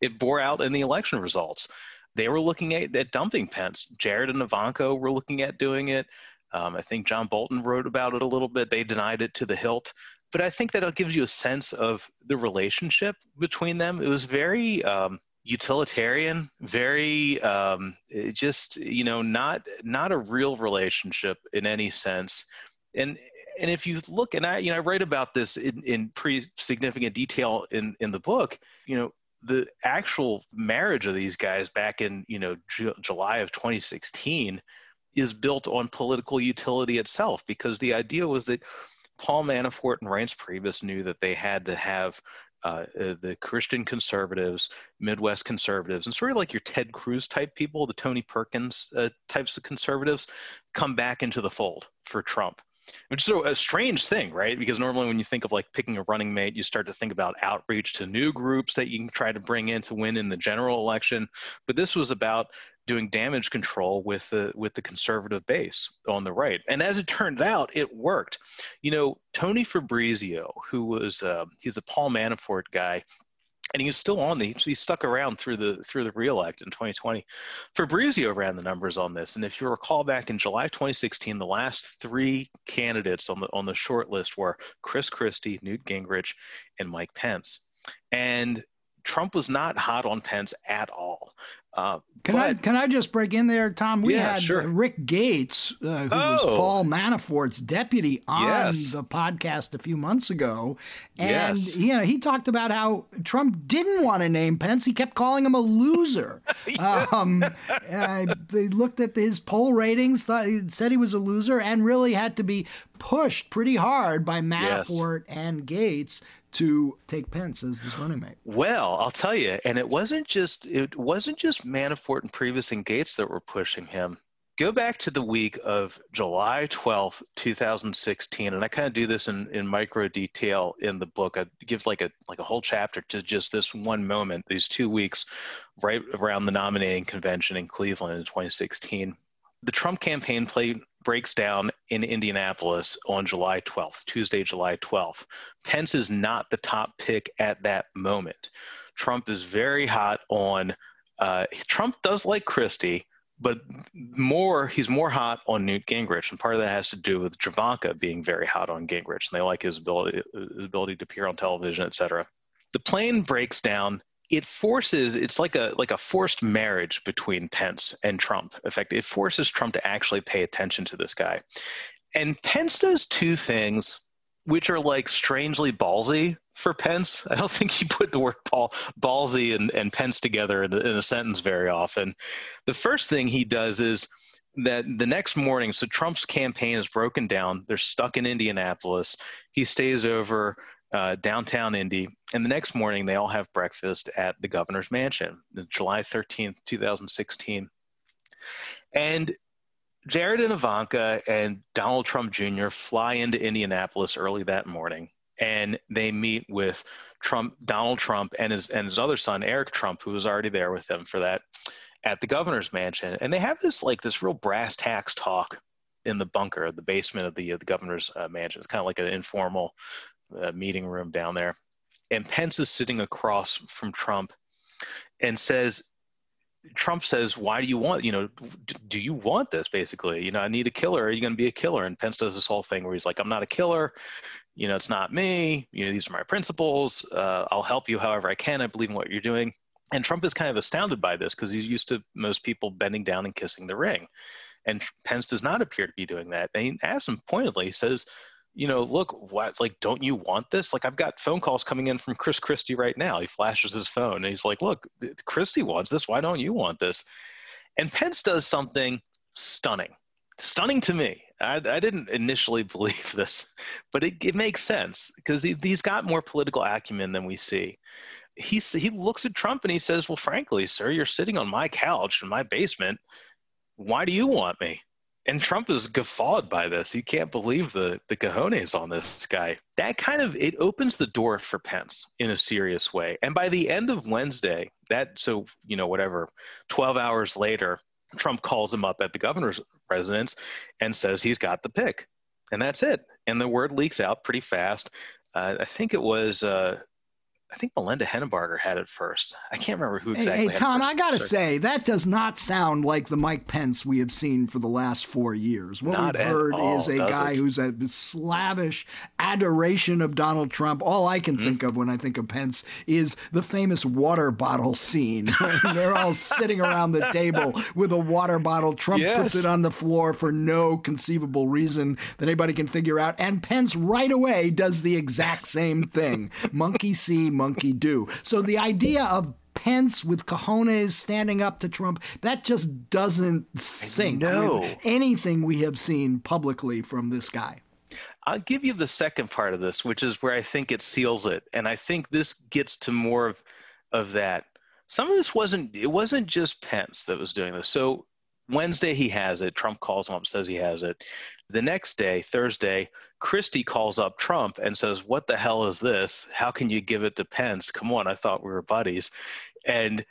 it bore out in the election results. They were looking at, at dumping Pence. Jared and Ivanka were looking at doing it. Um, I think John Bolton wrote about it a little bit. They denied it to the hilt. But I think that it gives you a sense of the relationship between them. It was very um, utilitarian, very um, just you know not not a real relationship in any sense. And and if you look, and I you know I write about this in, in pretty significant detail in in the book. You know the actual marriage of these guys back in you know Ju- July of 2016 is built on political utility itself because the idea was that Paul Manafort and Reince Priebus knew that they had to have uh, uh, the Christian conservatives, Midwest conservatives, and sort of like your Ted Cruz type people, the Tony Perkins uh, types of conservatives, come back into the fold for Trump. Which is a strange thing, right? Because normally when you think of like picking a running mate, you start to think about outreach to new groups that you can try to bring in to win in the general election. But this was about doing damage control with the with the conservative base on the right. And as it turned out, it worked. You know, Tony Fabrizio, who was uh, he's a Paul Manafort guy, and he was still on the he stuck around through the through the reelect in 2020 fabrizio ran the numbers on this and if you recall back in july 2016 the last three candidates on the on the short list were chris christie newt gingrich and mike pence. And Trump was not hot on Pence at all. Uh, can but, I can I just break in there, Tom? We yeah, had sure. Rick Gates, uh, who oh. was Paul Manafort's deputy, on yes. the podcast a few months ago, and yes. you know he talked about how Trump didn't want to name Pence. He kept calling him a loser. yes. um, uh, they looked at his poll ratings, thought he said he was a loser, and really had to be pushed pretty hard by Manafort and Gates to take Pence as his running mate? Well, I'll tell you, and it wasn't just it wasn't just Manafort and Priebus and Gates that were pushing him. Go back to the week of July 12th, 2016, and I kind of do this in, in micro detail in the book. I give like a like a whole chapter to just this one moment, these two weeks right around the nominating convention in Cleveland in 2016. The Trump campaign played breaks down in Indianapolis on July 12th, Tuesday, July 12th. Pence is not the top pick at that moment. Trump is very hot on, uh, Trump does like Christie, but more he's more hot on Newt Gingrich, and part of that has to do with Javanka being very hot on Gingrich, and they like his ability his ability to appear on television, et cetera. The plane breaks down it forces it's like a like a forced marriage between Pence and Trump. In fact, it forces Trump to actually pay attention to this guy. And Pence does two things which are like strangely ballsy for Pence. I don't think he put the word ball, ballsy and, and Pence together in, in a sentence very often. The first thing he does is that the next morning, so Trump's campaign is broken down. They're stuck in Indianapolis. He stays over uh, downtown Indy. And the next morning, they all have breakfast at the governor's mansion, July 13th, 2016. And Jared and Ivanka and Donald Trump Jr. fly into Indianapolis early that morning, and they meet with Trump, Donald Trump, and his and his other son Eric Trump, who was already there with them for that, at the governor's mansion. And they have this like this real brass tacks talk in the bunker, the basement of the uh, the governor's uh, mansion. It's kind of like an informal uh, meeting room down there. And Pence is sitting across from Trump, and says Trump says, "Why do you want? You know, do you want this? Basically, you know, I need a killer. Are you going to be a killer?" And Pence does this whole thing where he's like, "I'm not a killer. You know, it's not me. You know, these are my principles. Uh, I'll help you however I can. I believe in what you're doing." And Trump is kind of astounded by this because he's used to most people bending down and kissing the ring, and Pence does not appear to be doing that. And he asks him pointedly, he says, you know, look, what, like, don't you want this? Like, I've got phone calls coming in from Chris Christie right now. He flashes his phone and he's like, look, Christie wants this. Why don't you want this? And Pence does something stunning, stunning to me. I, I didn't initially believe this, but it, it makes sense because he, he's got more political acumen than we see. He, he looks at Trump and he says, well, frankly, sir, you're sitting on my couch in my basement. Why do you want me? And Trump is guffawed by this. He can't believe the the cojones on this guy. That kind of it opens the door for Pence in a serious way. And by the end of Wednesday, that so you know whatever, twelve hours later, Trump calls him up at the governor's residence and says he's got the pick, and that's it. And the word leaks out pretty fast. Uh, I think it was uh, I think Melinda Henneberger had it first. I can't remember who exactly. Hey, hey Tom, I gotta say that does not sound like the Mike Pence we have seen for the last four years. What not we've heard all, is a guy it? who's a slavish adoration of Donald Trump. All I can mm-hmm. think of when I think of Pence is the famous water bottle scene. they're all sitting around the table with a water bottle. Trump yes. puts it on the floor for no conceivable reason that anybody can figure out, and Pence right away does the exact same thing. Monkey see monkey do. So the idea of Pence with cojones standing up to Trump, that just doesn't sync with anything we have seen publicly from this guy. I'll give you the second part of this, which is where I think it seals it. And I think this gets to more of, of that. Some of this wasn't, it wasn't just Pence that was doing this. So Wednesday he has it. Trump calls him up, says he has it. The next day, Thursday, Christie calls up Trump and says, What the hell is this? How can you give it to Pence? Come on, I thought we were buddies. And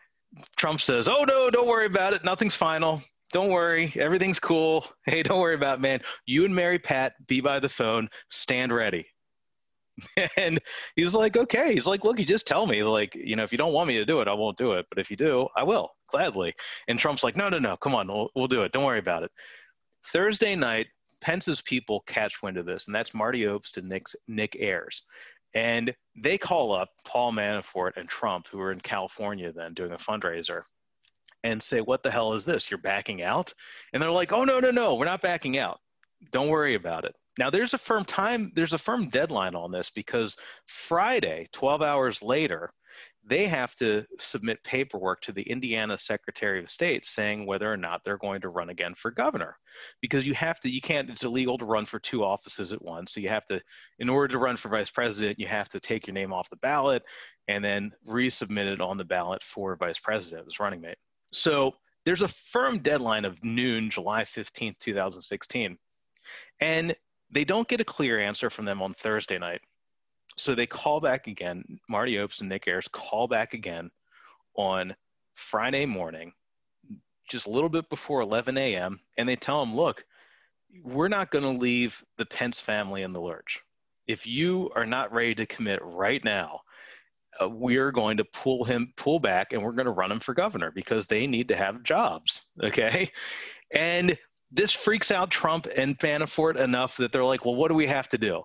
Trump says, Oh, no, don't worry about it. Nothing's final. Don't worry. Everything's cool. Hey, don't worry about it, man. You and Mary Pat be by the phone. Stand ready. and he's like, okay. He's like, look, you just tell me, like, you know, if you don't want me to do it, I won't do it. But if you do, I will gladly. And Trump's like, no, no, no, come on, we'll, we'll do it. Don't worry about it. Thursday night, Pence's people catch wind of this, and that's Marty Obst and Nick's, Nick Ayers. And they call up Paul Manafort and Trump, who are in California then doing a fundraiser, and say, What the hell is this? You're backing out? And they're like, Oh, no, no, no, we're not backing out. Don't worry about it. Now there's a firm time, there's a firm deadline on this because Friday, 12 hours later, they have to submit paperwork to the Indiana Secretary of State saying whether or not they're going to run again for governor. Because you have to, you can't, it's illegal to run for two offices at once. So you have to, in order to run for vice president, you have to take your name off the ballot and then resubmit it on the ballot for vice president as running mate. So there's a firm deadline of noon, July 15th, 2016. And they don't get a clear answer from them on Thursday night. So they call back again. Marty Obst and Nick Ayers call back again on Friday morning, just a little bit before 11 a.m., and they tell them, look, we're not going to leave the Pence family in the lurch. If you are not ready to commit right now, uh, we're going to pull him pull back and we're going to run him for governor because they need to have jobs okay and this freaks out Trump and Manafort enough that they're like, well, what do we have to do?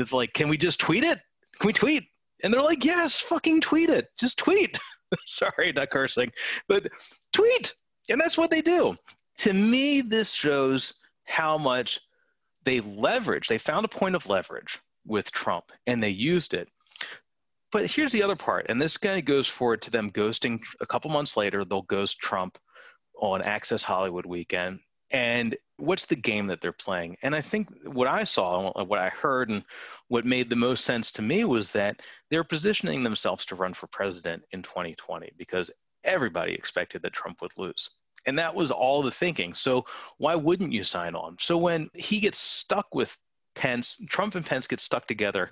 It's like, can we just tweet it? Can we tweet? And they're like, yes, fucking tweet it. Just tweet. Sorry, not cursing, but tweet. And that's what they do. To me, this shows how much they leverage, they found a point of leverage with Trump and they used it. But here's the other part, and this guy goes forward to them ghosting a couple months later, they'll ghost Trump on Access Hollywood weekend. And what's the game that they're playing? And I think what I saw, what I heard, and what made the most sense to me was that they're positioning themselves to run for president in 2020 because everybody expected that Trump would lose. And that was all the thinking. So why wouldn't you sign on? So when he gets stuck with Pence, Trump and Pence get stuck together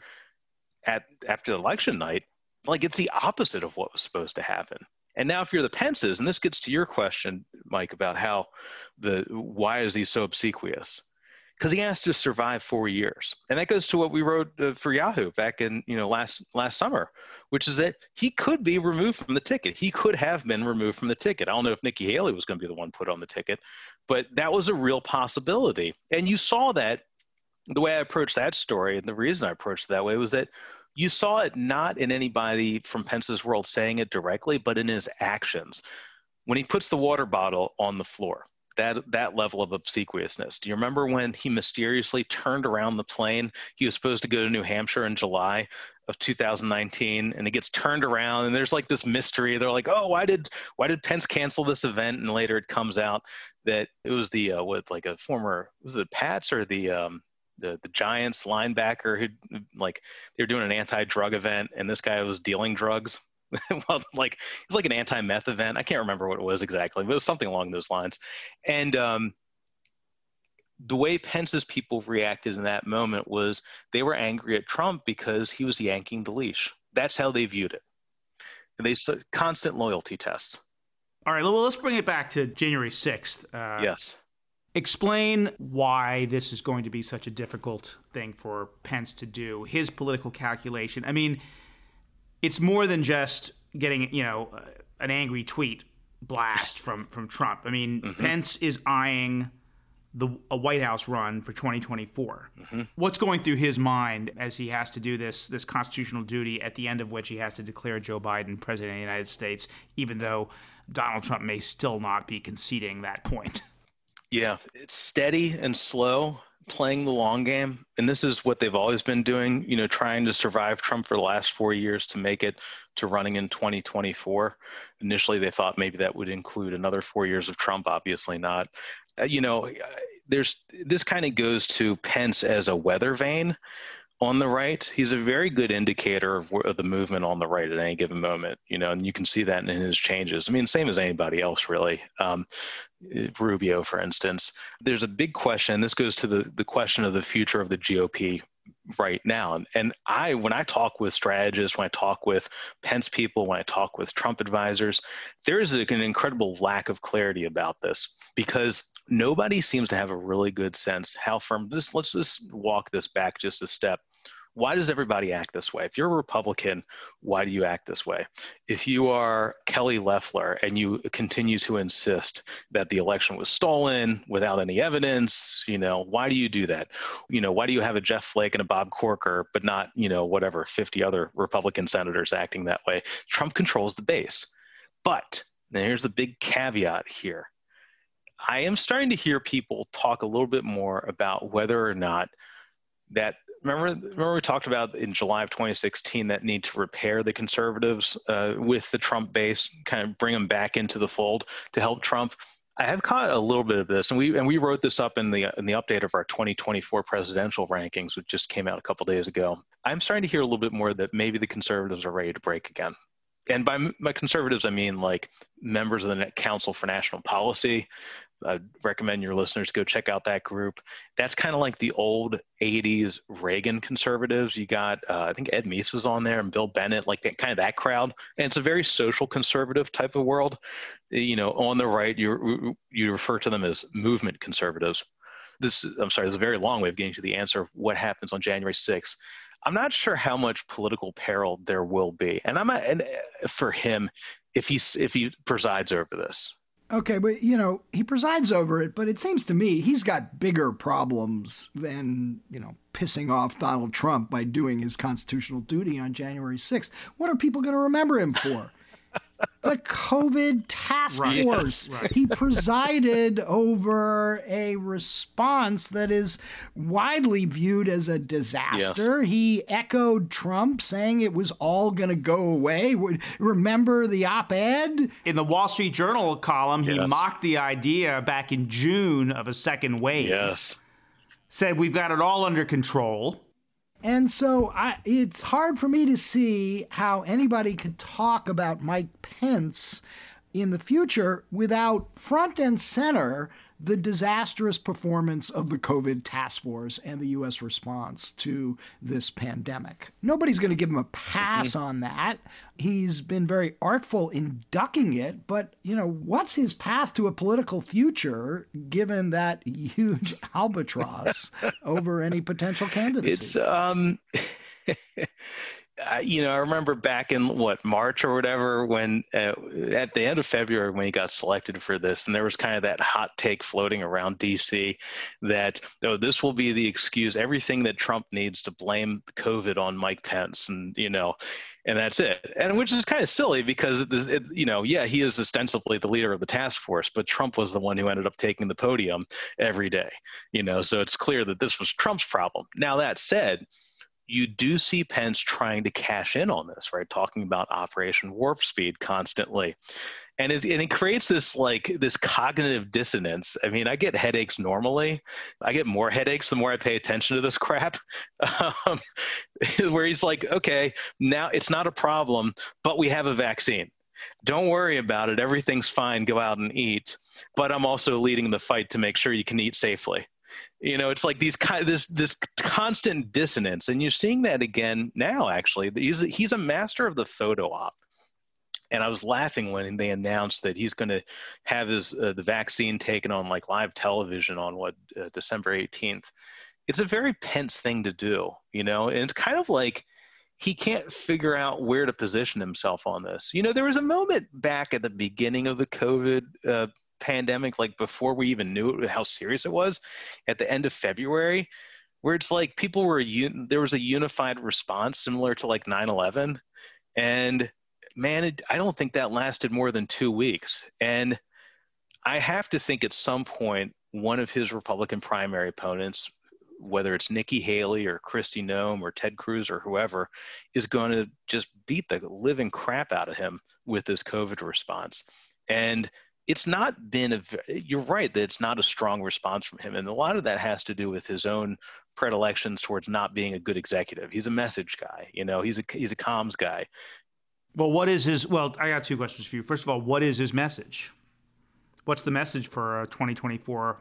at after the election night, like it's the opposite of what was supposed to happen. And now if you're the Pences, and this gets to your question, Mike, about how the why is he so obsequious? Because he has to survive four years, and that goes to what we wrote uh, for Yahoo back in you know last last summer, which is that he could be removed from the ticket. He could have been removed from the ticket. I don't know if Nikki Haley was going to be the one put on the ticket, but that was a real possibility. And you saw that the way I approached that story, and the reason I approached it that way was that you saw it not in anybody from Pence's world saying it directly, but in his actions. When he puts the water bottle on the floor, that that level of obsequiousness. Do you remember when he mysteriously turned around the plane? He was supposed to go to New Hampshire in July of 2019 and it gets turned around and there's like this mystery they're like oh why did why did pence cancel this event and later it comes out that it was the uh, what like a former was it the pats or the um the the Giants linebacker who like they were doing an anti-drug event and this guy was dealing drugs. well, like it's like an anti-meth event. I can't remember what it was exactly, but it was something along those lines. And um, the way Pence's people reacted in that moment was they were angry at Trump because he was yanking the leash. That's how they viewed it. And they constant loyalty tests. All right, well, let's bring it back to January 6th. Uh, yes. Explain why this is going to be such a difficult thing for Pence to do. His political calculation. I mean, it's more than just getting, you know, an angry tweet blast from from Trump. I mean, mm-hmm. Pence is eyeing the a White House run for 2024. Mm-hmm. What's going through his mind as he has to do this this constitutional duty at the end of which he has to declare Joe Biden president of the United States, even though Donald Trump may still not be conceding that point. Yeah, it's steady and slow, playing the long game. And this is what they've always been doing, you know, trying to survive Trump for the last four years to make it to running in 2024. Initially, they thought maybe that would include another four years of Trump, obviously not. Uh, you know, there's this kind of goes to Pence as a weather vane on the right, he's a very good indicator of, of, the movement on the right at any given moment. You know, and you can see that in his changes. I mean, same as anybody else, really. Um, Rubio, for instance, there's a big question. This goes to the the question of the future of the GOP right now. And, and I, when I talk with strategists, when I talk with Pence people, when I talk with Trump advisors, there is an incredible lack of clarity about this because nobody seems to have a really good sense how firm this let's just walk this back just a step why does everybody act this way? If you're a Republican, why do you act this way? If you are Kelly Loeffler and you continue to insist that the election was stolen without any evidence, you know, why do you do that? You know, why do you have a Jeff Flake and a Bob Corker, but not, you know, whatever, 50 other Republican senators acting that way? Trump controls the base. But here's the big caveat here. I am starting to hear people talk a little bit more about whether or not that remember remember we talked about in July of 2016 that need to repair the conservatives uh, with the Trump base, kind of bring them back into the fold to help Trump. I have caught a little bit of this, and we and we wrote this up in the in the update of our 2024 presidential rankings, which just came out a couple days ago. I'm starting to hear a little bit more that maybe the conservatives are ready to break again. And by my conservatives, I mean like members of the Council for National Policy, I recommend your listeners go check out that group. That's kind of like the old 80s Reagan conservatives. You got, uh, I think Ed Meese was on there and Bill Bennett, like that kind of that crowd. And it's a very social conservative type of world. You know, on the right, you you refer to them as movement conservatives. This, I'm sorry, this is a very long way of getting to the answer of what happens on January 6th. I'm not sure how much political peril there will be, and I'm and uh, for him if he if he presides over this Okay, but you know, he presides over it, but it seems to me he's got bigger problems than, you know, pissing off Donald Trump by doing his constitutional duty on January 6th. What are people going to remember him for? the COVID task Right, force. yes, right. He presided over a response that is widely viewed as a disaster. He echoed Trump saying it was all going to go away. Remember the op ed? In the Wall Street Journal column, he Yes. mocked the idea back in June of a second wave. Yes. Said we've got it all under control. And so I, it's hard for me to see how anybody could talk about Mike Pence in the future without front and center the disastrous performance of the COVID task force and the U.S. response to this pandemic. Nobody's going to give him a pass on that. He's been very artful in ducking it, but you know, what's his path to a political future given that huge albatross over any potential candidacy? It's um I- you know, I remember back in what March or whatever when uh, at the end of February when he got selected for this, and there was kind of that hot take floating around DC that oh, this will be the excuse, everything that Trump needs to blame COVID on Mike Pence, and you know, and that's it. And which is kind of silly because it, it, you know, yeah, he is ostensibly the leader of the task force, but Trump was the one who ended up taking the podium every day. You know, so it's clear that this was Trump's problem. Now that said you do see Pence trying to cash in on this, right? Talking about Operation Warp Speed constantly. And it, and it creates this like this cognitive dissonance. I mean, I get headaches normally. I get more headaches the more I pay attention to this crap. Um, where he's like, okay, now it's not a problem, but we have a vaccine. Don't worry about it. Everything's fine. Go out and eat. But I'm also leading the fight to make sure you can eat safely you know it's like these kind this this constant dissonance and you're seeing that again now actually. He's he's a master of the photo op. And i was laughing when they announced that he's going to have his uh, the vaccine taken on like live television on what uh, december 18th it's a very pence thing to do you know? And it's kind of like he can't figure out where to position himself on this. You know there was a moment back at the beginning of the covid uh, pandemic, like before we even knew how serious it was, at the end of February, where it's like people were un- there was a unified response similar to like 9/11, and man, it, I don't think that lasted more than two weeks. And I have to think at some point one of his Republican primary opponents, whether it's Nikki Haley or Kristi Noem or Ted Cruz or whoever, is going to just beat the living crap out of him with this COVID response. And it's not been a you're right that it's not a strong response from him and a lot of that has to do with his own predilections towards not being a good executive he's a message guy you know he's a he's a comms guy Well, what is his? Well, I got two questions for you. First of all, what is his message? What's the message for a 2024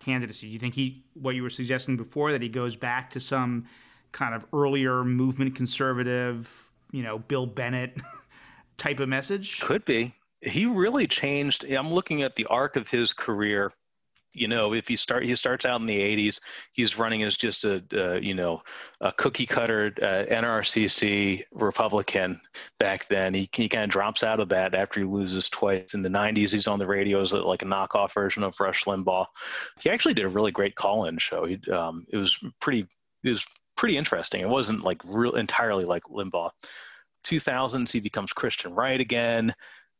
candidacy? Do you think he, what you were suggesting before, that he goes back to some kind of earlier movement conservative, you know, Bill Bennett type of message? could be he really changed i'm looking at the arc of his career. You know if he start he starts out in the 80s he's running as just a uh, you know a cookie cutter uh, nrcc republican back then. He, he kind of drops out of that after he loses twice. In the 90s he's on the radio as like a knockoff version of rush limbaugh. He actually did a really great call-in show. He, um, it was pretty it was pretty interesting. It wasn't like real entirely like limbaugh. 2000s he becomes christian right again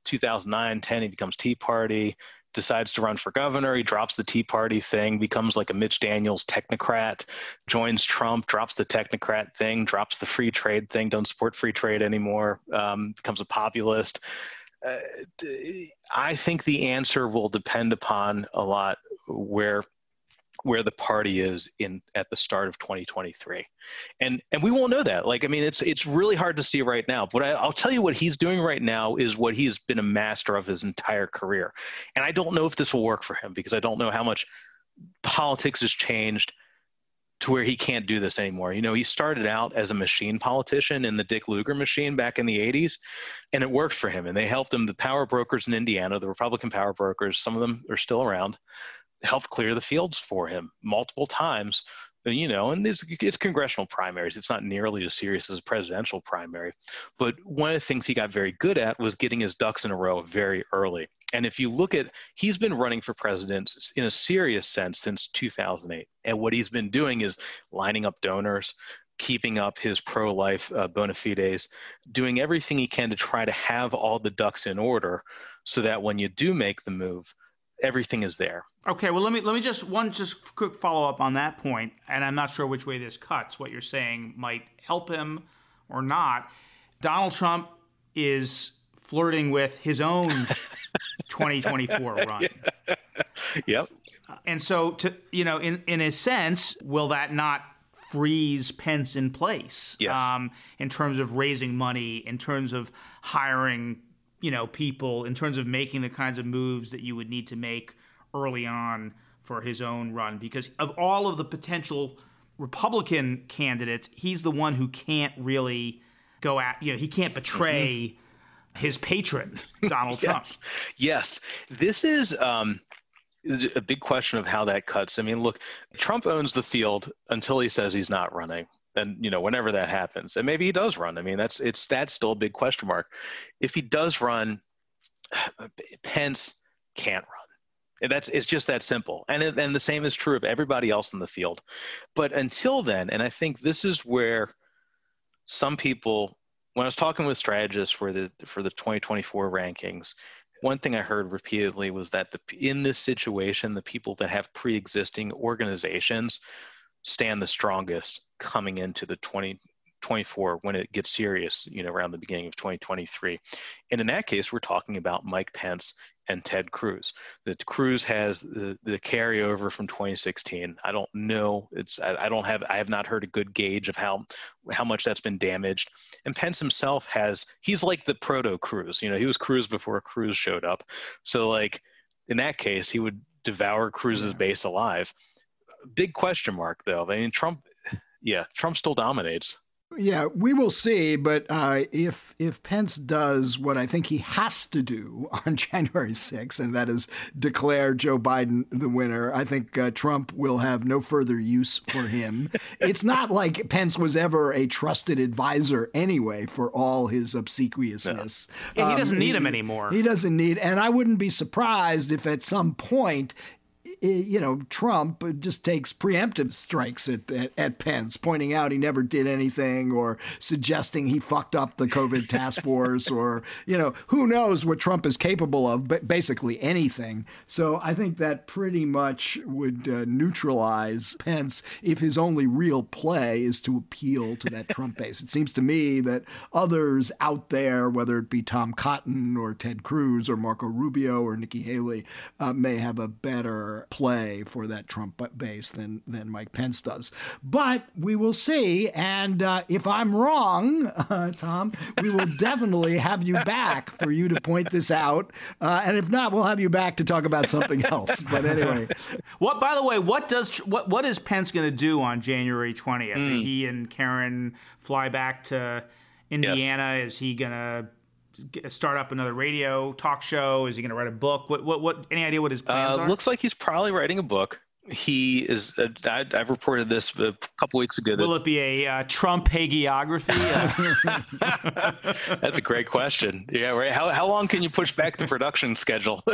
2009 10 he becomes tea party decides to run for governor he drops the tea party thing becomes like a mitch daniels technocrat joins trump drops the technocrat thing drops the free trade thing don't support free trade anymore um, becomes a populist. Uh, i think the answer will depend upon a lot where where the party is in at the start of 2023 and and we won't know that like i mean it's it's really hard to see right now but I, i'll tell you what he's doing right now is what he's been a master of his entire career and i don't know if this will work for him because i don't know how much politics has changed to where he can't do this anymore. You know, he started out as a machine politician in the Dick Lugar machine back in the 80s, and it worked for him. And they helped him, the power brokers in Indiana, the Republican power brokers, some of them are still around, helped clear the fields for him multiple times you know, and this, it's congressional primaries. It's not nearly as serious as a presidential primary. But one of the things he got very good at was getting his ducks in a row very early. And if you look at, he's been running for president in a serious sense since 2008. And what he's been doing is lining up donors, keeping up his pro life uh, bona fides, doing everything he can to try to have all the ducks in order so that when you do make the move, everything is there. Okay, well let me let me just one just quick follow up on that point, and I'm not sure which way this cuts. What you're saying might help him or not. Donald Trump is flirting with his own 2024 run. Yep. And so to you know, in in a sense, will that not freeze Pence in place? Yes. Um, in terms of raising money, in terms of hiring you know people in terms of making the kinds of moves that you would need to make early on for his own run because of all of the potential Republican candidates, he's the one who can't really go at you know he can't betray mm-hmm. his patron Donald yes. Trump. Yes, this is. Um, a big question of how that cuts. I mean, look, Trump owns the field until he says he's not running and you know whenever that happens and maybe he does run. I mean that's it's that's still a big question mark. If he does run pence can't run. And that's it's just that simple. And and the same is true of everybody else in the field. But until then and i think this is where some people when i was talking with strategists for the for the 2024 rankings one thing I heard repeatedly was that the, in this situation, the people that have pre-existing organizations stand the strongest coming into the 2024 when it gets serious, you know, around the beginning of 2023. And in that case, we're talking about Mike Pence and Ted Cruz. That Cruz has the, the carryover from 2016. I don't know. It's I, I, don't have I have not heard a good gauge of how how much that's been damaged. And Pence himself has he's like the proto Cruz. You know, he was Cruz before Cruz showed up. So like in that case, he would devour Cruz's base alive big question mark though. I mean, Trump, yeah, Trump still dominates. Yeah, we will see. But uh, if if Pence does what I think he has to do on January 6th, and that is declare Joe Biden the winner, I think uh, Trump will have no further use for him. it's not like Pence was ever a trusted advisor anyway for all his obsequiousness. Yeah, he doesn't um, need he, him anymore. He doesn't need, and I wouldn't be surprised if at some point you know, Trump just takes preemptive strikes at, at, at, Pence, pointing out he never did anything or suggesting he fucked up the COVID task force or, you know, who knows what Trump is capable of, but basically anything. So I think that pretty much would uh, neutralize Pence if his only real play is to appeal to that Trump base. It seems to me that others out there, whether it be Tom Cotton or Ted Cruz or Marco Rubio or Nikki Haley, uh, may have a better play for that Trump base than than Mike Pence does. But we will see. And uh, if I'm wrong, uh, Tom, we will definitely have you back for you to point this out. Uh, and if not, we'll have you back to talk about something else. But anyway, what? By the way, what does what what is Pence going to do on January 20th? Mm. He and Karen fly back to Indiana. Yes. Is he going to start up another radio talk show? Is he going to write a book? What, what, what? Any idea what his plans uh, are? Looks like he's probably writing a book he is. Uh, I, have reported this a couple weeks ago. Will it be a uh, Trump hagiography? That's a great question. Yeah, right. How how long can you push back the production schedule?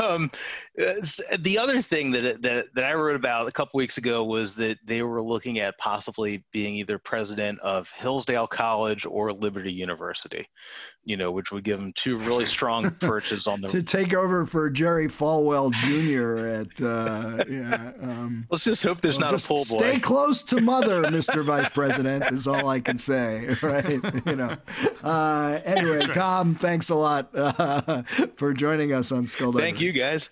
um, the other thing that, that that I wrote about a couple weeks ago was that they were looking at possibly being either president of Hillsdale College or Liberty University, you know, which would give him two really strong perches on the to take over for Jerry Falwell Jr. at uh, yeah. Um, Let's just hope there's well, not a pull boy. Stay close to mother, Mr. Vice President, is all I can say. Right? You know. Uh, anyway, Tom, thanks a lot uh, for joining us on Skullduggery. Thank you, guys.